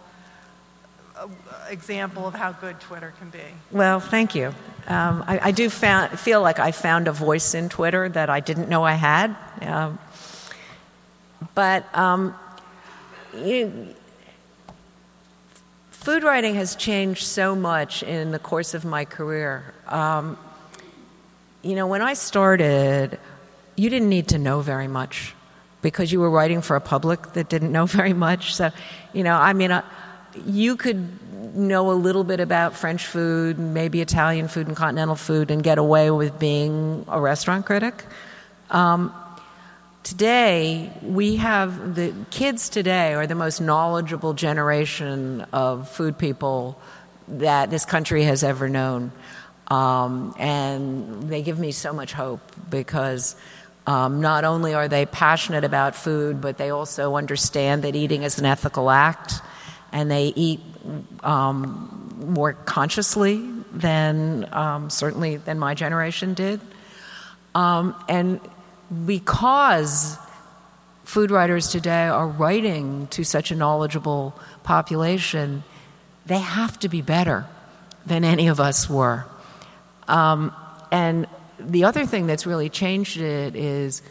example of how good Twitter can be. Well, thank you. Um, I, I, do found, feel like I found a voice in Twitter that I didn't know I had. Um, but um, you, food writing has changed so much in the course of my career. Um, you know, when I started, you didn't need to know very much because you were writing for a public that didn't know very much. So, you know, I mean, you could know a little bit about French food, maybe Italian food and continental food, and get away with being a restaurant critic. Um, today, we have the kids today are the most knowledgeable generation of food people that this country has ever known. Um, and they give me so much hope because um, not only are they passionate about food, but they also understand that eating is an ethical act and they eat um, more consciously than um, certainly than my generation did. Um, and because food writers today are writing to such a knowledgeable population, they have to be better than any of us were. Um, and the other thing that's really changed it is,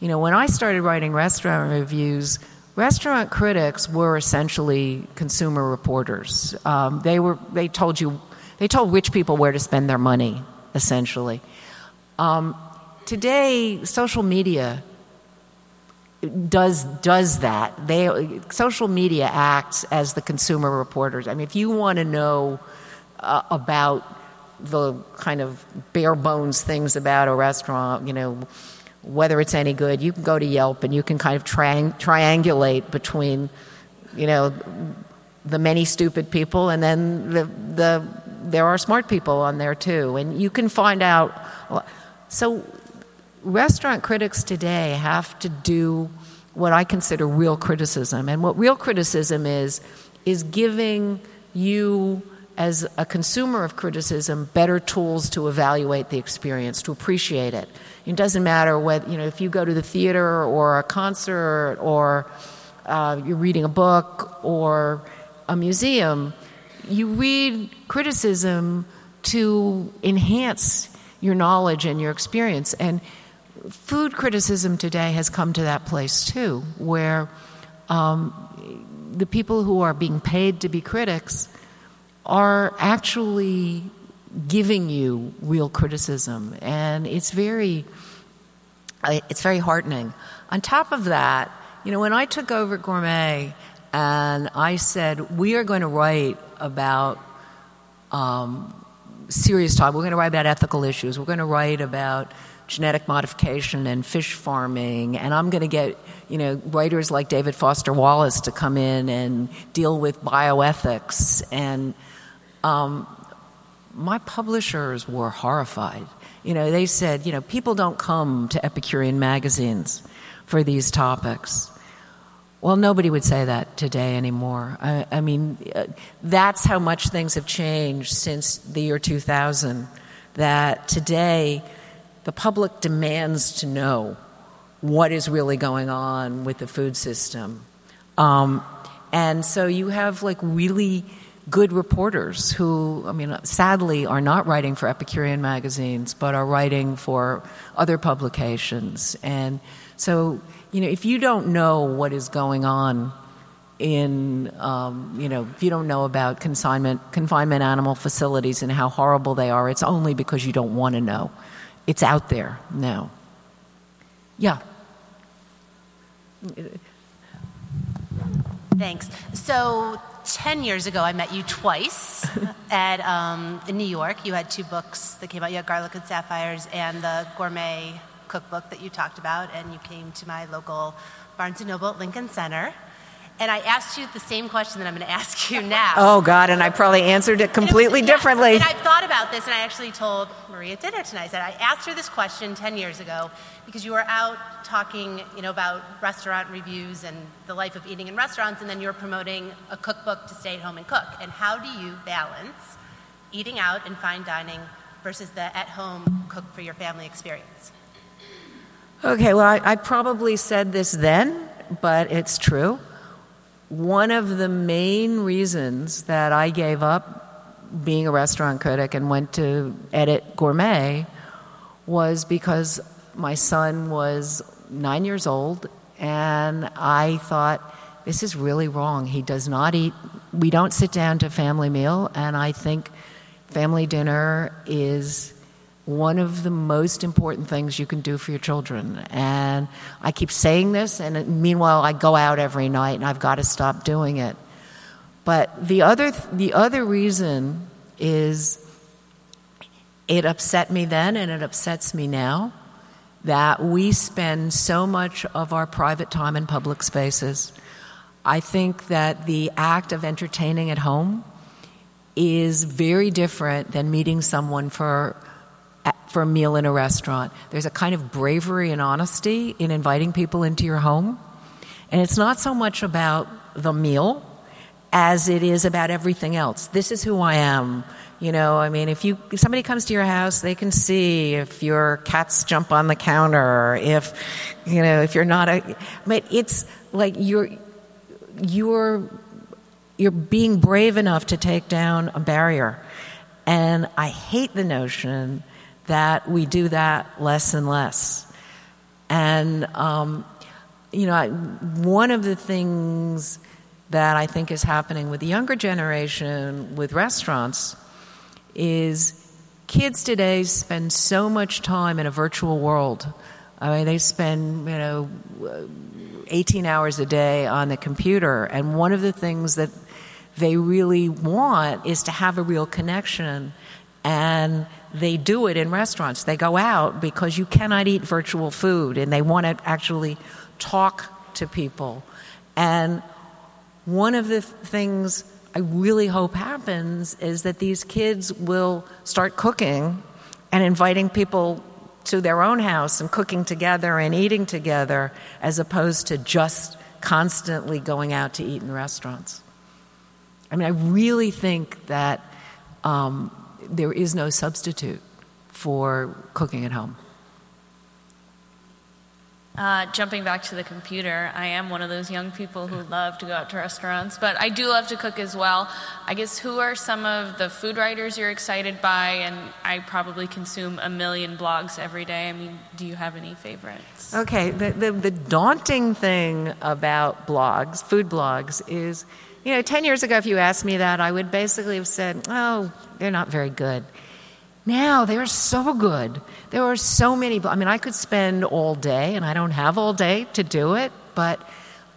you know, when I started writing restaurant reviews, restaurant critics were essentially consumer reporters. Um, they were they told you they told rich people where to spend their money, essentially. Um, today, social media does does that. They social media acts as the consumer reporters. I mean, if you want to know uh, about the kind of bare bones things about a restaurant, you know, whether it's any good, you can go to Yelp and you can kind of tri- triangulate between, you know, the many stupid people and then the the there are smart people on there too, and you can find out. So restaurant critics today have to do what I consider real criticism. And what real criticism is, is giving you, as a consumer of criticism, better tools to evaluate the experience, to appreciate it. It doesn't matter whether, you know, if you go to the theater or a concert or uh, you're reading a book or a museum, you read criticism to enhance your knowledge and your experience. And food criticism today has come to that place too, where um, the people who are being paid to be critics are actually giving you real criticism, and it's very it's very heartening. On top of that, you know, when I took over Gourmet and I said we are going to write about um, serious topics, we're going to write about ethical issues, we're going to write about genetic modification and fish farming, and I'm going to get you know writers like David Foster Wallace to come in and deal with bioethics. And um, my publishers were horrified. You know, they said, you know, people don't come to Epicurean magazines for these topics. Well, nobody would say that today anymore. I, I mean, uh, that's how much things have changed since the year 2000. That today, the public demands to know what is really going on with the food system. Um, and so you have like really good reporters who, I mean, sadly are not writing for Epicurean magazines, but are writing for other publications. And so, you know, if you don't know what is going on in, um, you know, if you don't know about consignment, confinement animal facilities and how horrible they are, it's only because you don't want to know it's out there now. Yeah. Thanks. So, 10 years ago, I met you twice at, um, in New York. You had two books that came out. You had Garlic and Sapphires and the gourmet cookbook that you talked about, and you came to my local Barnes & Noble at Lincoln Center. And I asked you the same question that I'm going to ask you now. Oh, God, and I probably answered it completely it was, differently. Yes, and I've thought about this, and I actually told Marie at dinner tonight. that I asked her this question 10 years ago because you were out talking you know, about restaurant reviews and the life of eating in restaurants, and then you were promoting a cookbook to stay at home and cook. And how do you balance eating out and fine dining versus the at home cook for your family experience? Okay, well, I, I probably said this then, but it's true one of the main reasons that I gave up being a restaurant critic and went to edit gourmet was because my son was nine years old and I thought, this is really wrong. He does not eat, we don't sit down to family meal, and I think family dinner is one of the most important things you can do for your children. And I keep saying this, and meanwhile, I go out every night and I've got to stop doing it. But the other, the other reason is it upset me then and it upsets me now that we spend so much of our private time in public spaces. I think that the act of entertaining at home is very different than meeting someone for for a meal in a restaurant. There's a kind of bravery and honesty in inviting people into your home. And it's not so much about the meal as it is about everything else. This is who I am. You know, I mean, if you if somebody comes to your house, they can see if your cats jump on the counter, if you know, if you're not a but it's like you're you're you're being brave enough to take down a barrier. And I hate the notion that we do that less and less. And, um, you know, I, one of the things that I think is happening with the younger generation with restaurants is kids today spend so much time in a virtual world. I mean, they spend, you know, 18 hours a day on the computer. And one of the things that they really want is to have a real connection. And they do it in restaurants. They go out because you cannot eat virtual food and they want to actually talk to people. And one of the things I really hope happens is that these kids will start cooking and inviting people to their own house and cooking together and eating together as opposed to just constantly going out to eat in restaurants. I mean, I really think that um, there is no substitute for cooking at home. Uh, jumping back to the computer, I am one of those young people who love to go out to restaurants, but I do love to cook as well. I guess who are some of the food writers you're excited by? And I probably consume a million blogs every day. I mean, do you have any favorites? Okay, the, the, the daunting thing about blogs, food blogs, is you know, 10 years ago, if you asked me that, I would basically have said, oh, they're not very good. Now they're so good. There are so many. I mean, I could spend all day, and I don't have all day to do it, but.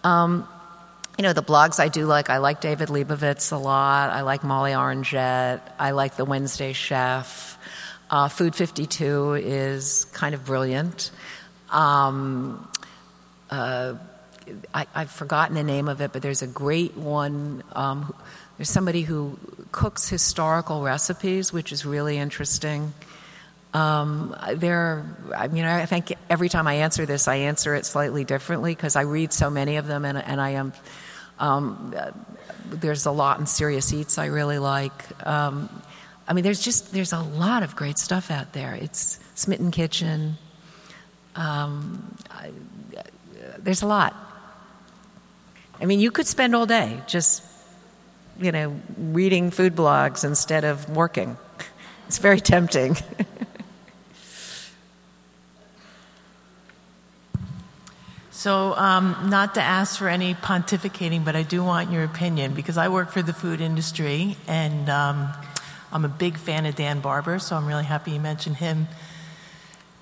Um, you know, the blogs I do like, I like David Lebovitz a lot. I like Molly Orangette. I like The Wednesday Chef. Uh, Food 52 is kind of brilliant. Um, uh, I, have forgotten the name of it, but there's a great one. Um, there's somebody who cooks historical recipes, which is really interesting. Um, there, I mean, I think every time I answer this, I answer it slightly differently because I read so many of them, and, and I am. Um, there's a lot in Serious Eats I really like. Um, I mean, there's just there's a lot of great stuff out there. It's Smitten Kitchen. Um, I, there's a lot. I mean, you could spend all day just you know, reading food blogs instead of working. It's very tempting. so, um, not to ask for any pontificating, but I do want your opinion because I work for the food industry and um, I'm a big fan of Dan Barber, so I'm really happy you mentioned him.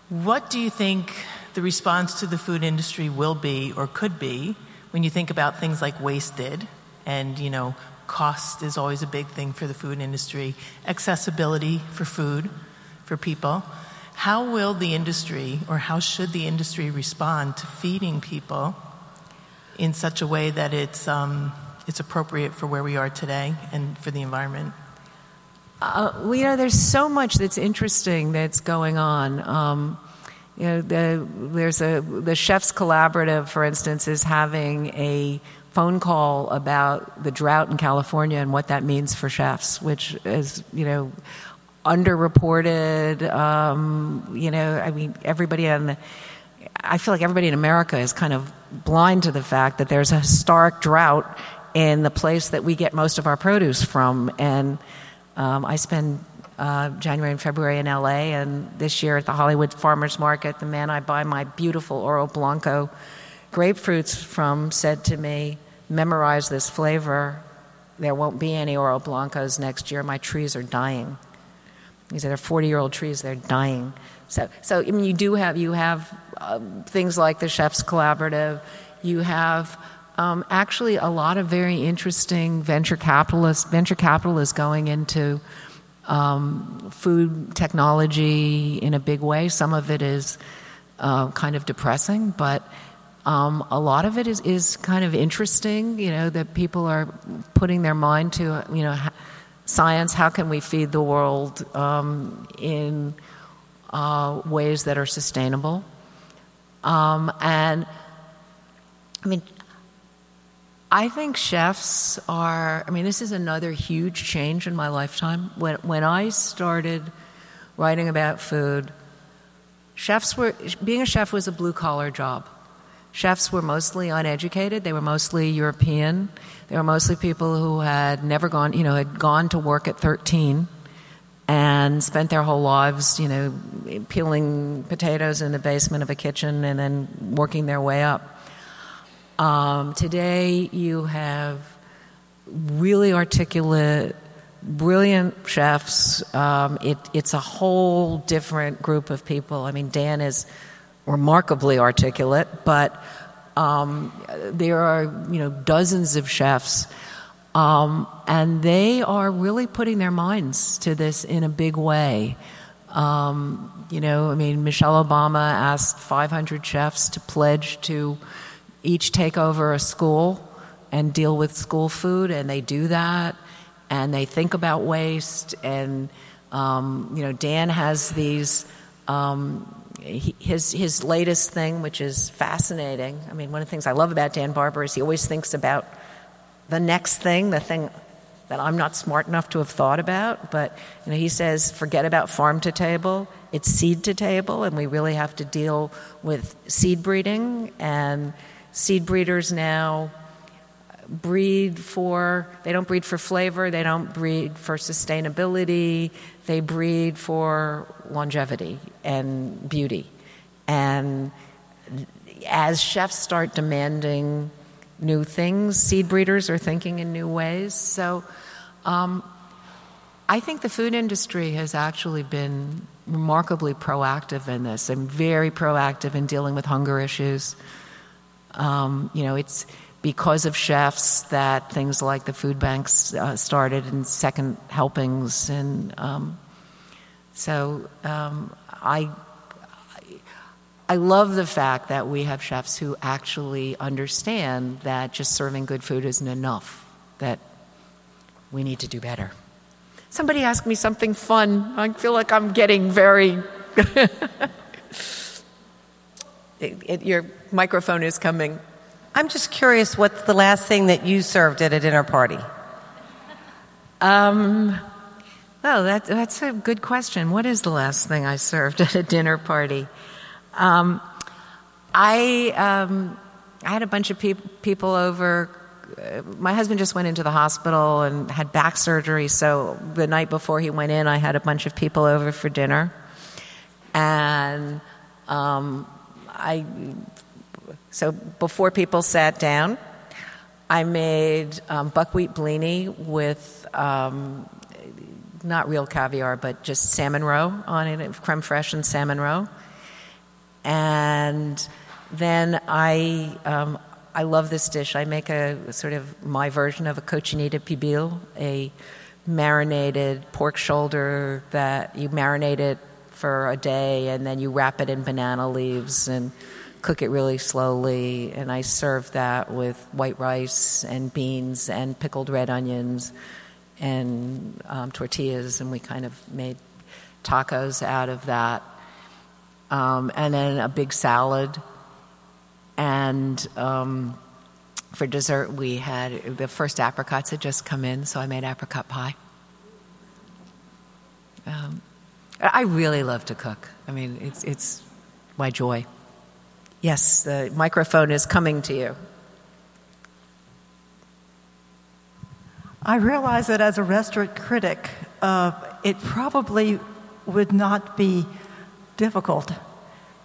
What do you think the response to the food industry will be or could be when you think about things like WastED and, you know, Cost is always a big thing for the food industry, accessibility for food for people. How will the industry, or how should the industry respond to feeding people in such a way that it's, um, it's appropriate for where we are today and for the environment? Uh, know, there's so much that's interesting that's going on. Um, you know, the, there's a the chefs collaborative, for instance, is having a phone call about the drought in California and what that means for chefs, which is, you know, underreported. Um, you know, I mean, everybody on I feel like everybody in America is kind of blind to the fact that there's a historic drought in the place that we get most of our produce from. And um, I spend uh, January and February in LA, and this year at the Hollywood Farmers Market, the man I buy my beautiful Oro Blanco grapefruits from said to me, memorize this flavor. There won't be any Oro Blancos next year. My trees are dying. He said, They're 40 year old trees, they're dying. So, so I mean, you do have, you have um, things like the Chefs Collaborative, you have um, actually a lot of very interesting venture capitalists, venture capitalists going into um, food technology in a big way. Some of it is uh, kind of depressing, but um, a lot of it is, is kind of interesting, you know, that people are putting their mind to, you know, science, how can we feed the world um, in uh, ways that are sustainable? Um, and I mean, I think chefs are, I mean, this is another huge change in my lifetime. When, when I started writing about food, chefs were, being a chef was a blue collar job. Chefs were mostly uneducated, they were mostly European, they were mostly people who had never gone, you know, had gone to work at 13 and spent their whole lives, you know, peeling potatoes in the basement of a kitchen and then working their way up. Um, today, you have really articulate, brilliant chefs. Um, it, it's a whole different group of people. I mean, Dan is remarkably articulate, but um, there are you know dozens of chefs, um, and they are really putting their minds to this in a big way. Um, you know, I mean, Michelle Obama asked 500 chefs to pledge to each take over a school and deal with school food, and they do that, and they think about waste, and um, you know, Dan has these. Um, his his latest thing, which is fascinating. I mean, one of the things I love about Dan Barber is he always thinks about the next thing, the thing that I'm not smart enough to have thought about. But you know, he says, forget about farm to table; it's seed to table, and we really have to deal with seed breeding and seed breeders now breed for they don't breed for flavor they don't breed for sustainability they breed for longevity and beauty. And as chefs start demanding new things seed breeders are thinking in new ways. So um, i think the food industry has actually been remarkably proactive in this and very proactive in dealing with hunger issues um, you know it's because of chefs that things like the food banks uh, started and second helpings and um, so um, I I love the fact that we have chefs who actually understand that just serving good food isn't enough that we need to do better. Somebody asked me something fun. I feel like I'm getting very. it, it, your microphone is coming. I'm just curious what's the last thing that you served at a dinner party? Um, well, that, that's a good question. What is the last thing I served at a dinner party? Um, I, um, I had a bunch of peop- people over. Uh, my husband just went into the hospital and had back surgery, so the night before he went in, I had a bunch of people over for dinner. And um, I so before people sat down, I made um, buckwheat blini with um, not real caviar, but just salmon roe on it, creme fraiche and salmon roe. And then I, um, I love this dish. I make a sort of my version of a cochinita pibil, a marinated pork shoulder that you marinate it for a day and then you wrap it in banana leaves and cook it really slowly, and I serve that with white rice and beans and pickled red onions and um, tortillas, and we kind of made tacos out of that. Um, and then a big salad. And um, for dessert, we had the first apricots had just come in, so I made apricot pie. Um, I really love to cook. I mean, it's, it's my joy. Yes, the microphone is coming to you. I realize that as a restaurant critic, uh, it probably would not be difficult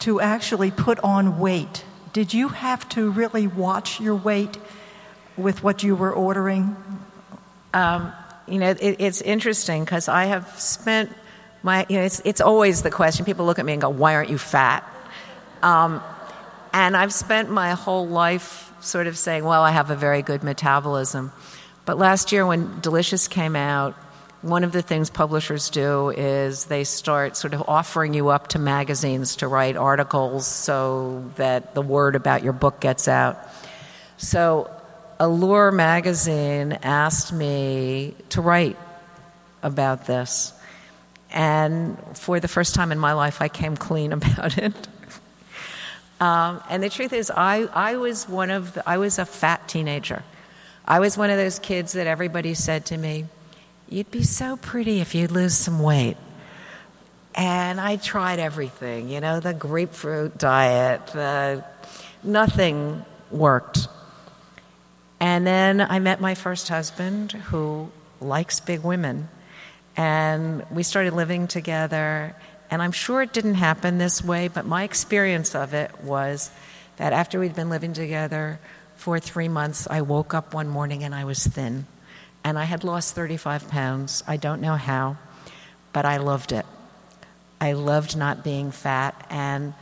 to actually put on weight. Did you have to really watch your weight with what you were ordering? Um, you know, it, it's interesting because I have spent my, you know, it's, it's always the question. People look at me and go, why aren't you fat? Um, and I've spent my whole life sort of saying, well, I have a very good metabolism. But last year, when Delicious came out, one of the things publishers do is they start sort of offering you up to magazines to write articles so that the word about your book gets out. So, Allure magazine asked me to write about this. And for the first time in my life, I came clean about it. Um, and the truth is, I, I was one of the, I was a fat teenager. I was one of those kids that everybody said to me, You'd be so pretty if you'd lose some weight. And I tried everything, you know, the grapefruit diet, the, nothing worked. And then I met my first husband who likes big women. And we started living together. And I'm sure it didn't happen this way, but my experience of it was that after we'd been living together for three months, I woke up one morning and I was thin and I had lost 35 pounds. I don't know how, but I loved it. I loved not being fat. And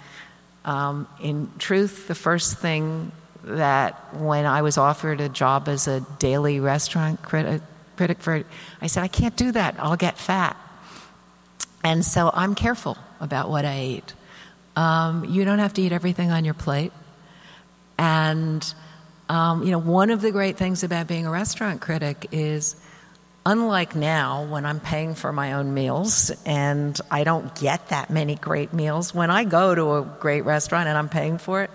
um, in truth, the first thing that when I was offered a job as a daily restaurant critic, critic for, I said, I can't do that. I'll get fat. And so I'm careful about what I eat. Um, you don't have to eat everything on your plate. And um, you know, one of the great things about being a restaurant critic is unlike now when I'm paying for my own meals and I don't get that many great meals, when I go to a great restaurant and I'm paying for it,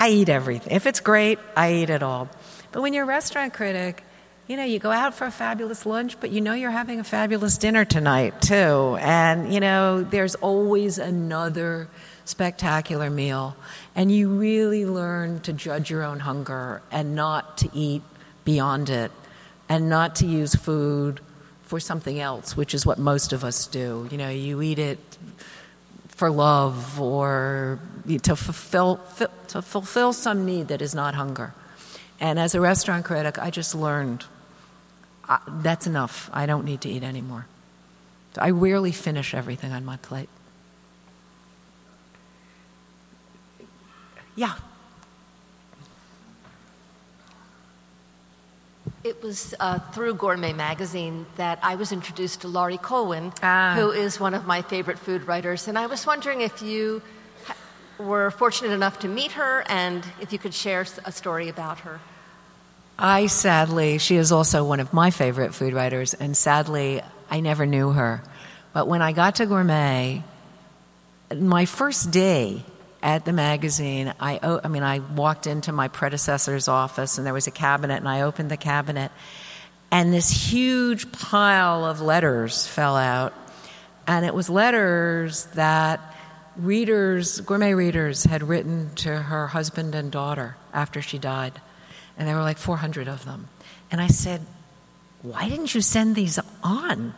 I eat everything. If it's great, I eat it all. But when you're a restaurant critic, you know, you go out for a fabulous lunch, but you know you're having a fabulous dinner tonight, too. And, you know, there's always another spectacular meal. And you really learn to judge your own hunger and not to eat beyond it and not to use food for something else, which is what most of us do. You know, you eat it for love or to fulfill, to fulfill some need that is not hunger. And as a restaurant critic, I just learned uh, that's enough. I don't need to eat anymore. I rarely finish everything on my plate. Yeah. It was uh, through Gourmet Magazine that I was introduced to Laurie Colwin, ah. who is one of my favorite food writers. And I was wondering if you were fortunate enough to meet her and if you could share a story about her. I sadly, she is also one of my favorite food writers, and sadly, I never knew her. But when I got to Gourmet, my first day at the magazine, I, I mean, I walked into my predecessor's office and there was a cabinet, and I opened the cabinet, and this huge pile of letters fell out. And it was letters that readers, gourmet readers, had written to her husband and daughter after she died. And there were like 400 of them. And I said, Why didn't you send these on?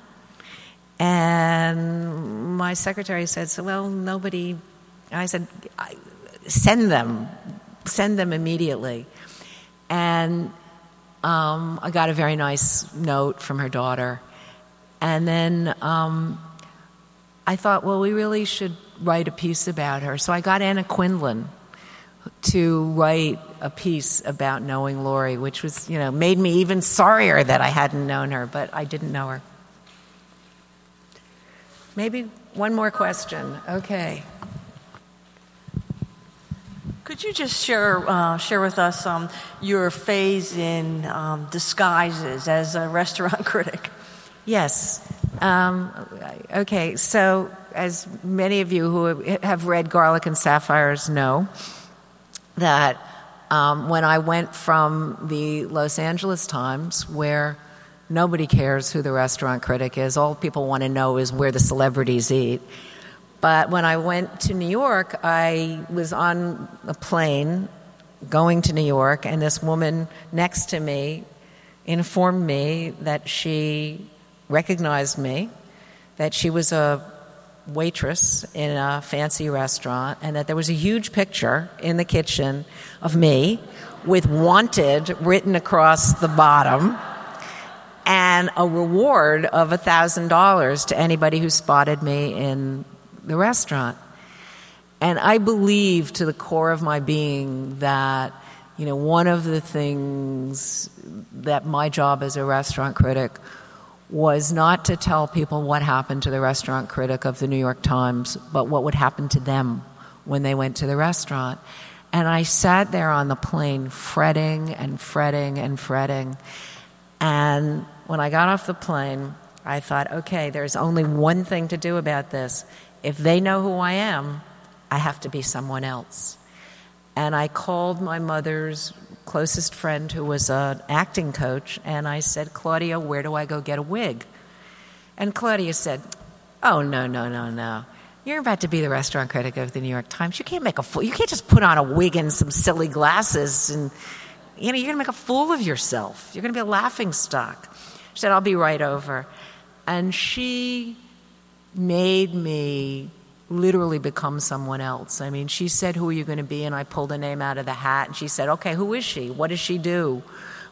And my secretary said, So, well, nobody I said, send them, send them immediately. And um, I got a very nice note from her daughter. And then um, I thought, well, we really should write a piece about her. So I got Anna Quindlen to write a piece about knowing Laurie, which was, you know, made me even sorrier that I hadn't known her, but I didn't know her. Maybe one more question. Okay. Could you just share uh, share with us um, your phase in um, disguises as a restaurant critic? Yes. Um, okay. So, as many of you who have read Garlic and Sapphires know, that um, when I went from the Los Angeles Times, where nobody cares who the restaurant critic is, all people want to know is where the celebrities eat. But when I went to New York, I was on a plane going to New York, and this woman next to me informed me that she recognized me, that she was a waitress in a fancy restaurant, and that there was a huge picture in the kitchen of me with wanted written across the bottom and a reward of $1,000 to anybody who spotted me in the restaurant. And I believe to the core of my being that, you know, one of the things that my job as a restaurant critic was not to tell people what happened to the restaurant critic of the New York Times, but what would happen to them when they went to the restaurant. And I sat there on the plane fretting and fretting and fretting. And when I got off the plane, I thought, okay, there's only one thing to do about this. If they know who I am, I have to be someone else. And I called my mother's closest friend who was an acting coach, and I said, Claudia, where do I go get a wig? And Claudia said, Oh, no, no, no, no. You're about to be the restaurant critic of the New York Times. You can't make a fool. You can't just put on a wig and some silly glasses and, you know, you're going to make a fool of yourself. You're going to be a laughing stock. She said, I'll be right over. And she made me literally become someone else. I mean, she said, Who are you going to be? And I pulled a name out of the hat. And she said, Okay, who is she? What does she do?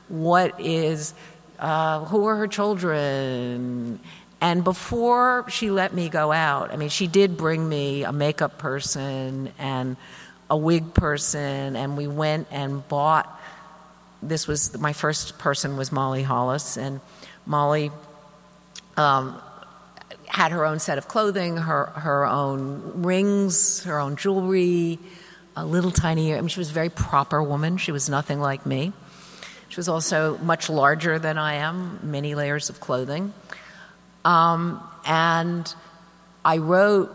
What is, uh, who are her children? And before she let me go out, I mean, she did bring me a makeup person and a wig person, and we went and bought. This was my first person was Molly Hollis, and Molly um, had her own set of clothing, her, her own rings, her own jewelry, a little tiny, I mean, she was a very proper woman. She was nothing like me. She was also much larger than I am, many layers of clothing. Um, and I wrote,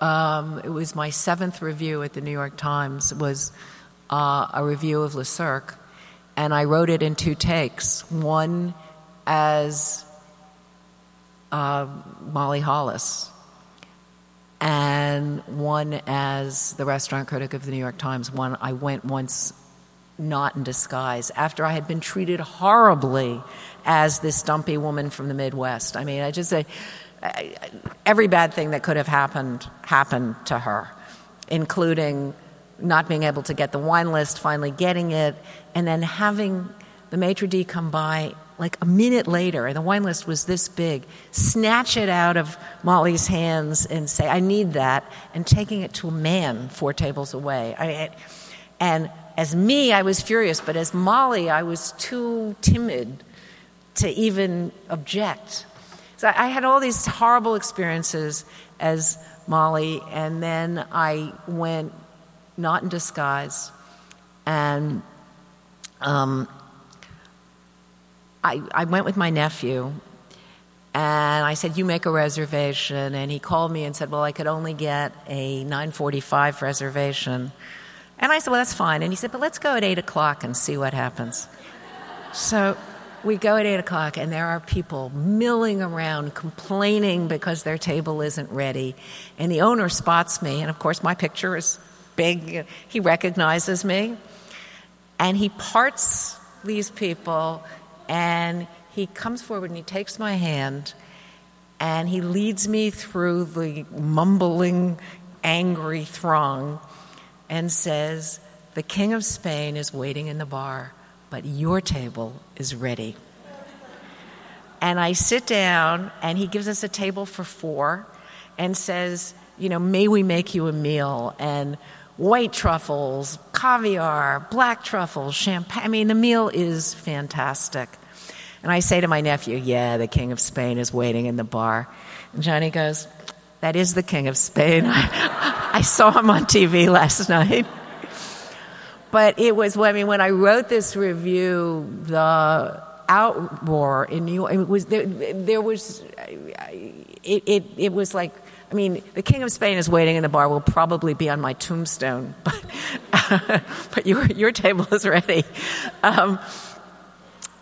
um, it was my seventh review at the New York Times, was uh, a review of Le Cirque. And I wrote it in two takes. One as uh, Molly Hollis, and one as the restaurant critic of the New York Times. One I went once not in disguise after I had been treated horribly as this dumpy woman from the Midwest. I mean, I just say every bad thing that could have happened happened to her, including not being able to get the wine list, finally getting it, and then having the maitre d' come by like a minute later, and the wine list was this big, snatch it out of Molly's hands and say, I need that, and taking it to a man four tables away. I, and as me, I was furious, but as Molly, I was too timid to even object. So I had all these horrible experiences as Molly, and then I went not in disguise, and um, I, I went with my nephew and I said, "You make a reservation." And he called me and said, "Well, I could only get a 9:45 reservation." And I said, "Well, that's fine." And he said, "But let's go at eight o'clock and see what happens." so we go at eight o'clock, and there are people milling around, complaining because their table isn't ready. And the owner spots me, and of course, my picture is big. He recognizes me, and he parts these people and he comes forward and he takes my hand and he leads me through the mumbling, angry throng and says, The King of Spain is waiting in the bar, but your table is ready. And I sit down, and he gives us a table for four and says, You know, may we make you a meal? And white truffles, caviar, black truffles, champagne. I mean, the meal is fantastic. And I say to my nephew, Yeah, the King of Spain is waiting in the bar. And Johnny goes, That is the King of Spain. I, I saw him on TV last night. But it was, I mean, when I wrote this review, the outroar in New York, it was, there, there was, it, it, it was like I mean, the King of Spain is waiting in the bar will probably be on my tombstone, but, but your, your table is ready. Um,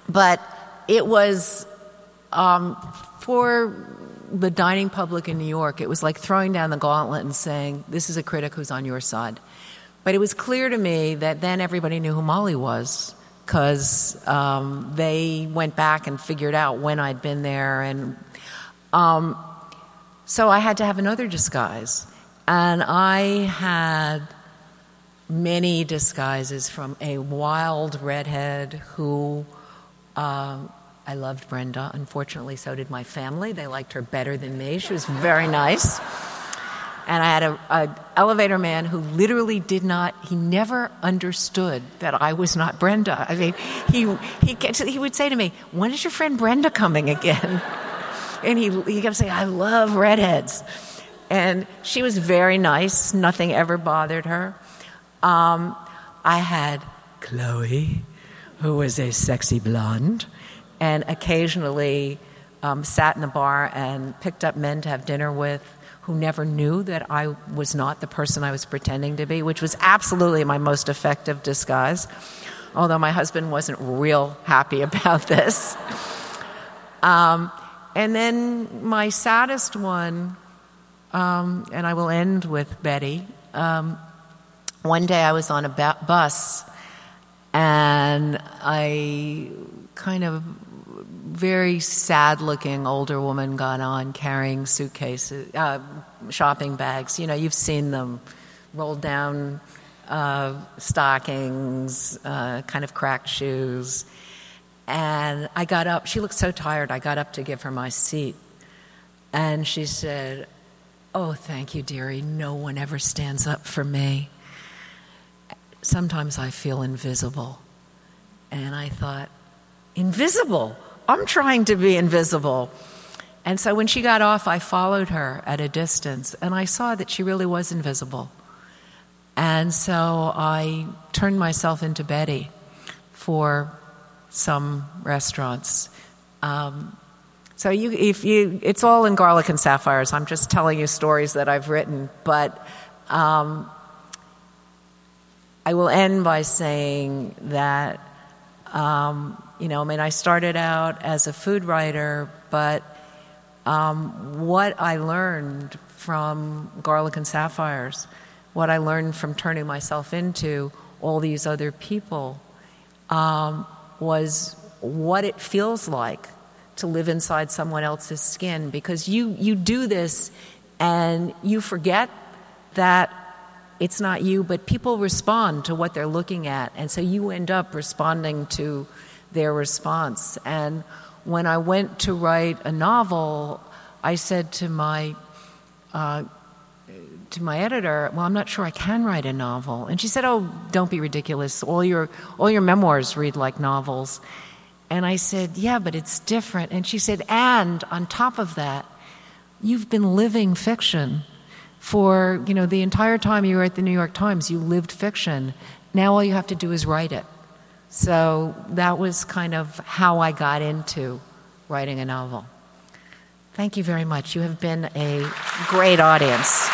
but it was um, for the dining public in New York, it was like throwing down the gauntlet and saying, This is a critic who's on your side. But it was clear to me that then everybody knew who Molly was because um, they went back and figured out when I'd been there. And um, so I had to have another disguise. And I had many disguises from a wild redhead who um, I loved Brenda. Unfortunately, so did my family. They liked her better than me. She was very nice. And I had a, elevator man who literally did not, he never understood that I was not Brenda. I mean, he, he, he would say to me, when is your friend Brenda coming again? And he, he kept saying, I love redheads. And she was very nice. Nothing ever bothered her. Um, I had Chloe, who was a sexy blonde, and occasionally um, sat in the bar and picked up men to have dinner with who never knew that I was not the person I was pretending to be, which was absolutely my most effective disguise. Although my husband wasn't real happy about this. Um, and then my saddest one, um, and I will end with Betty. Um, one day I was on a ba- bus and I kind of very sad looking older woman got on carrying suitcases, uh, shopping bags. You know, you've seen them rolled down uh, stockings, uh, kind of cracked shoes. And I got up, she looked so tired, I got up to give her my seat. And she said, Oh, thank you, dearie. No one ever stands up for me. Sometimes I feel invisible. And I thought, Invisible? I'm trying to be invisible. And so when she got off, I followed her at a distance, and I saw that she really was invisible. And so I turned myself into Betty for some restaurants. Um, so you, if you, it's all in garlic and sapphires. I'm just telling you stories that I've written, but um, I will end by saying that um, you know, I mean, I started out as a food writer, but um, what I learned from Garlic and Sapphires, what I learned from turning myself into all these other people, um, was what it feels like to live inside someone else's skin because you, you do this and you forget that it's not you, but people respond to what they're looking at. And so you end up responding to their response. And when I went to write a novel, I said to my uh, to my editor, "Well, I'm not sure I can write a novel." And she said, "Oh, don't be ridiculous. All your all your memoirs read like novels." And I said, "Yeah, but it's different." And she said, "And on top of that, you've been living fiction for, you know, the entire time you were at the New York Times, you lived fiction. Now all you have to do is write it." So that was kind of how I got into writing a novel. Thank you very much. You have been a great audience.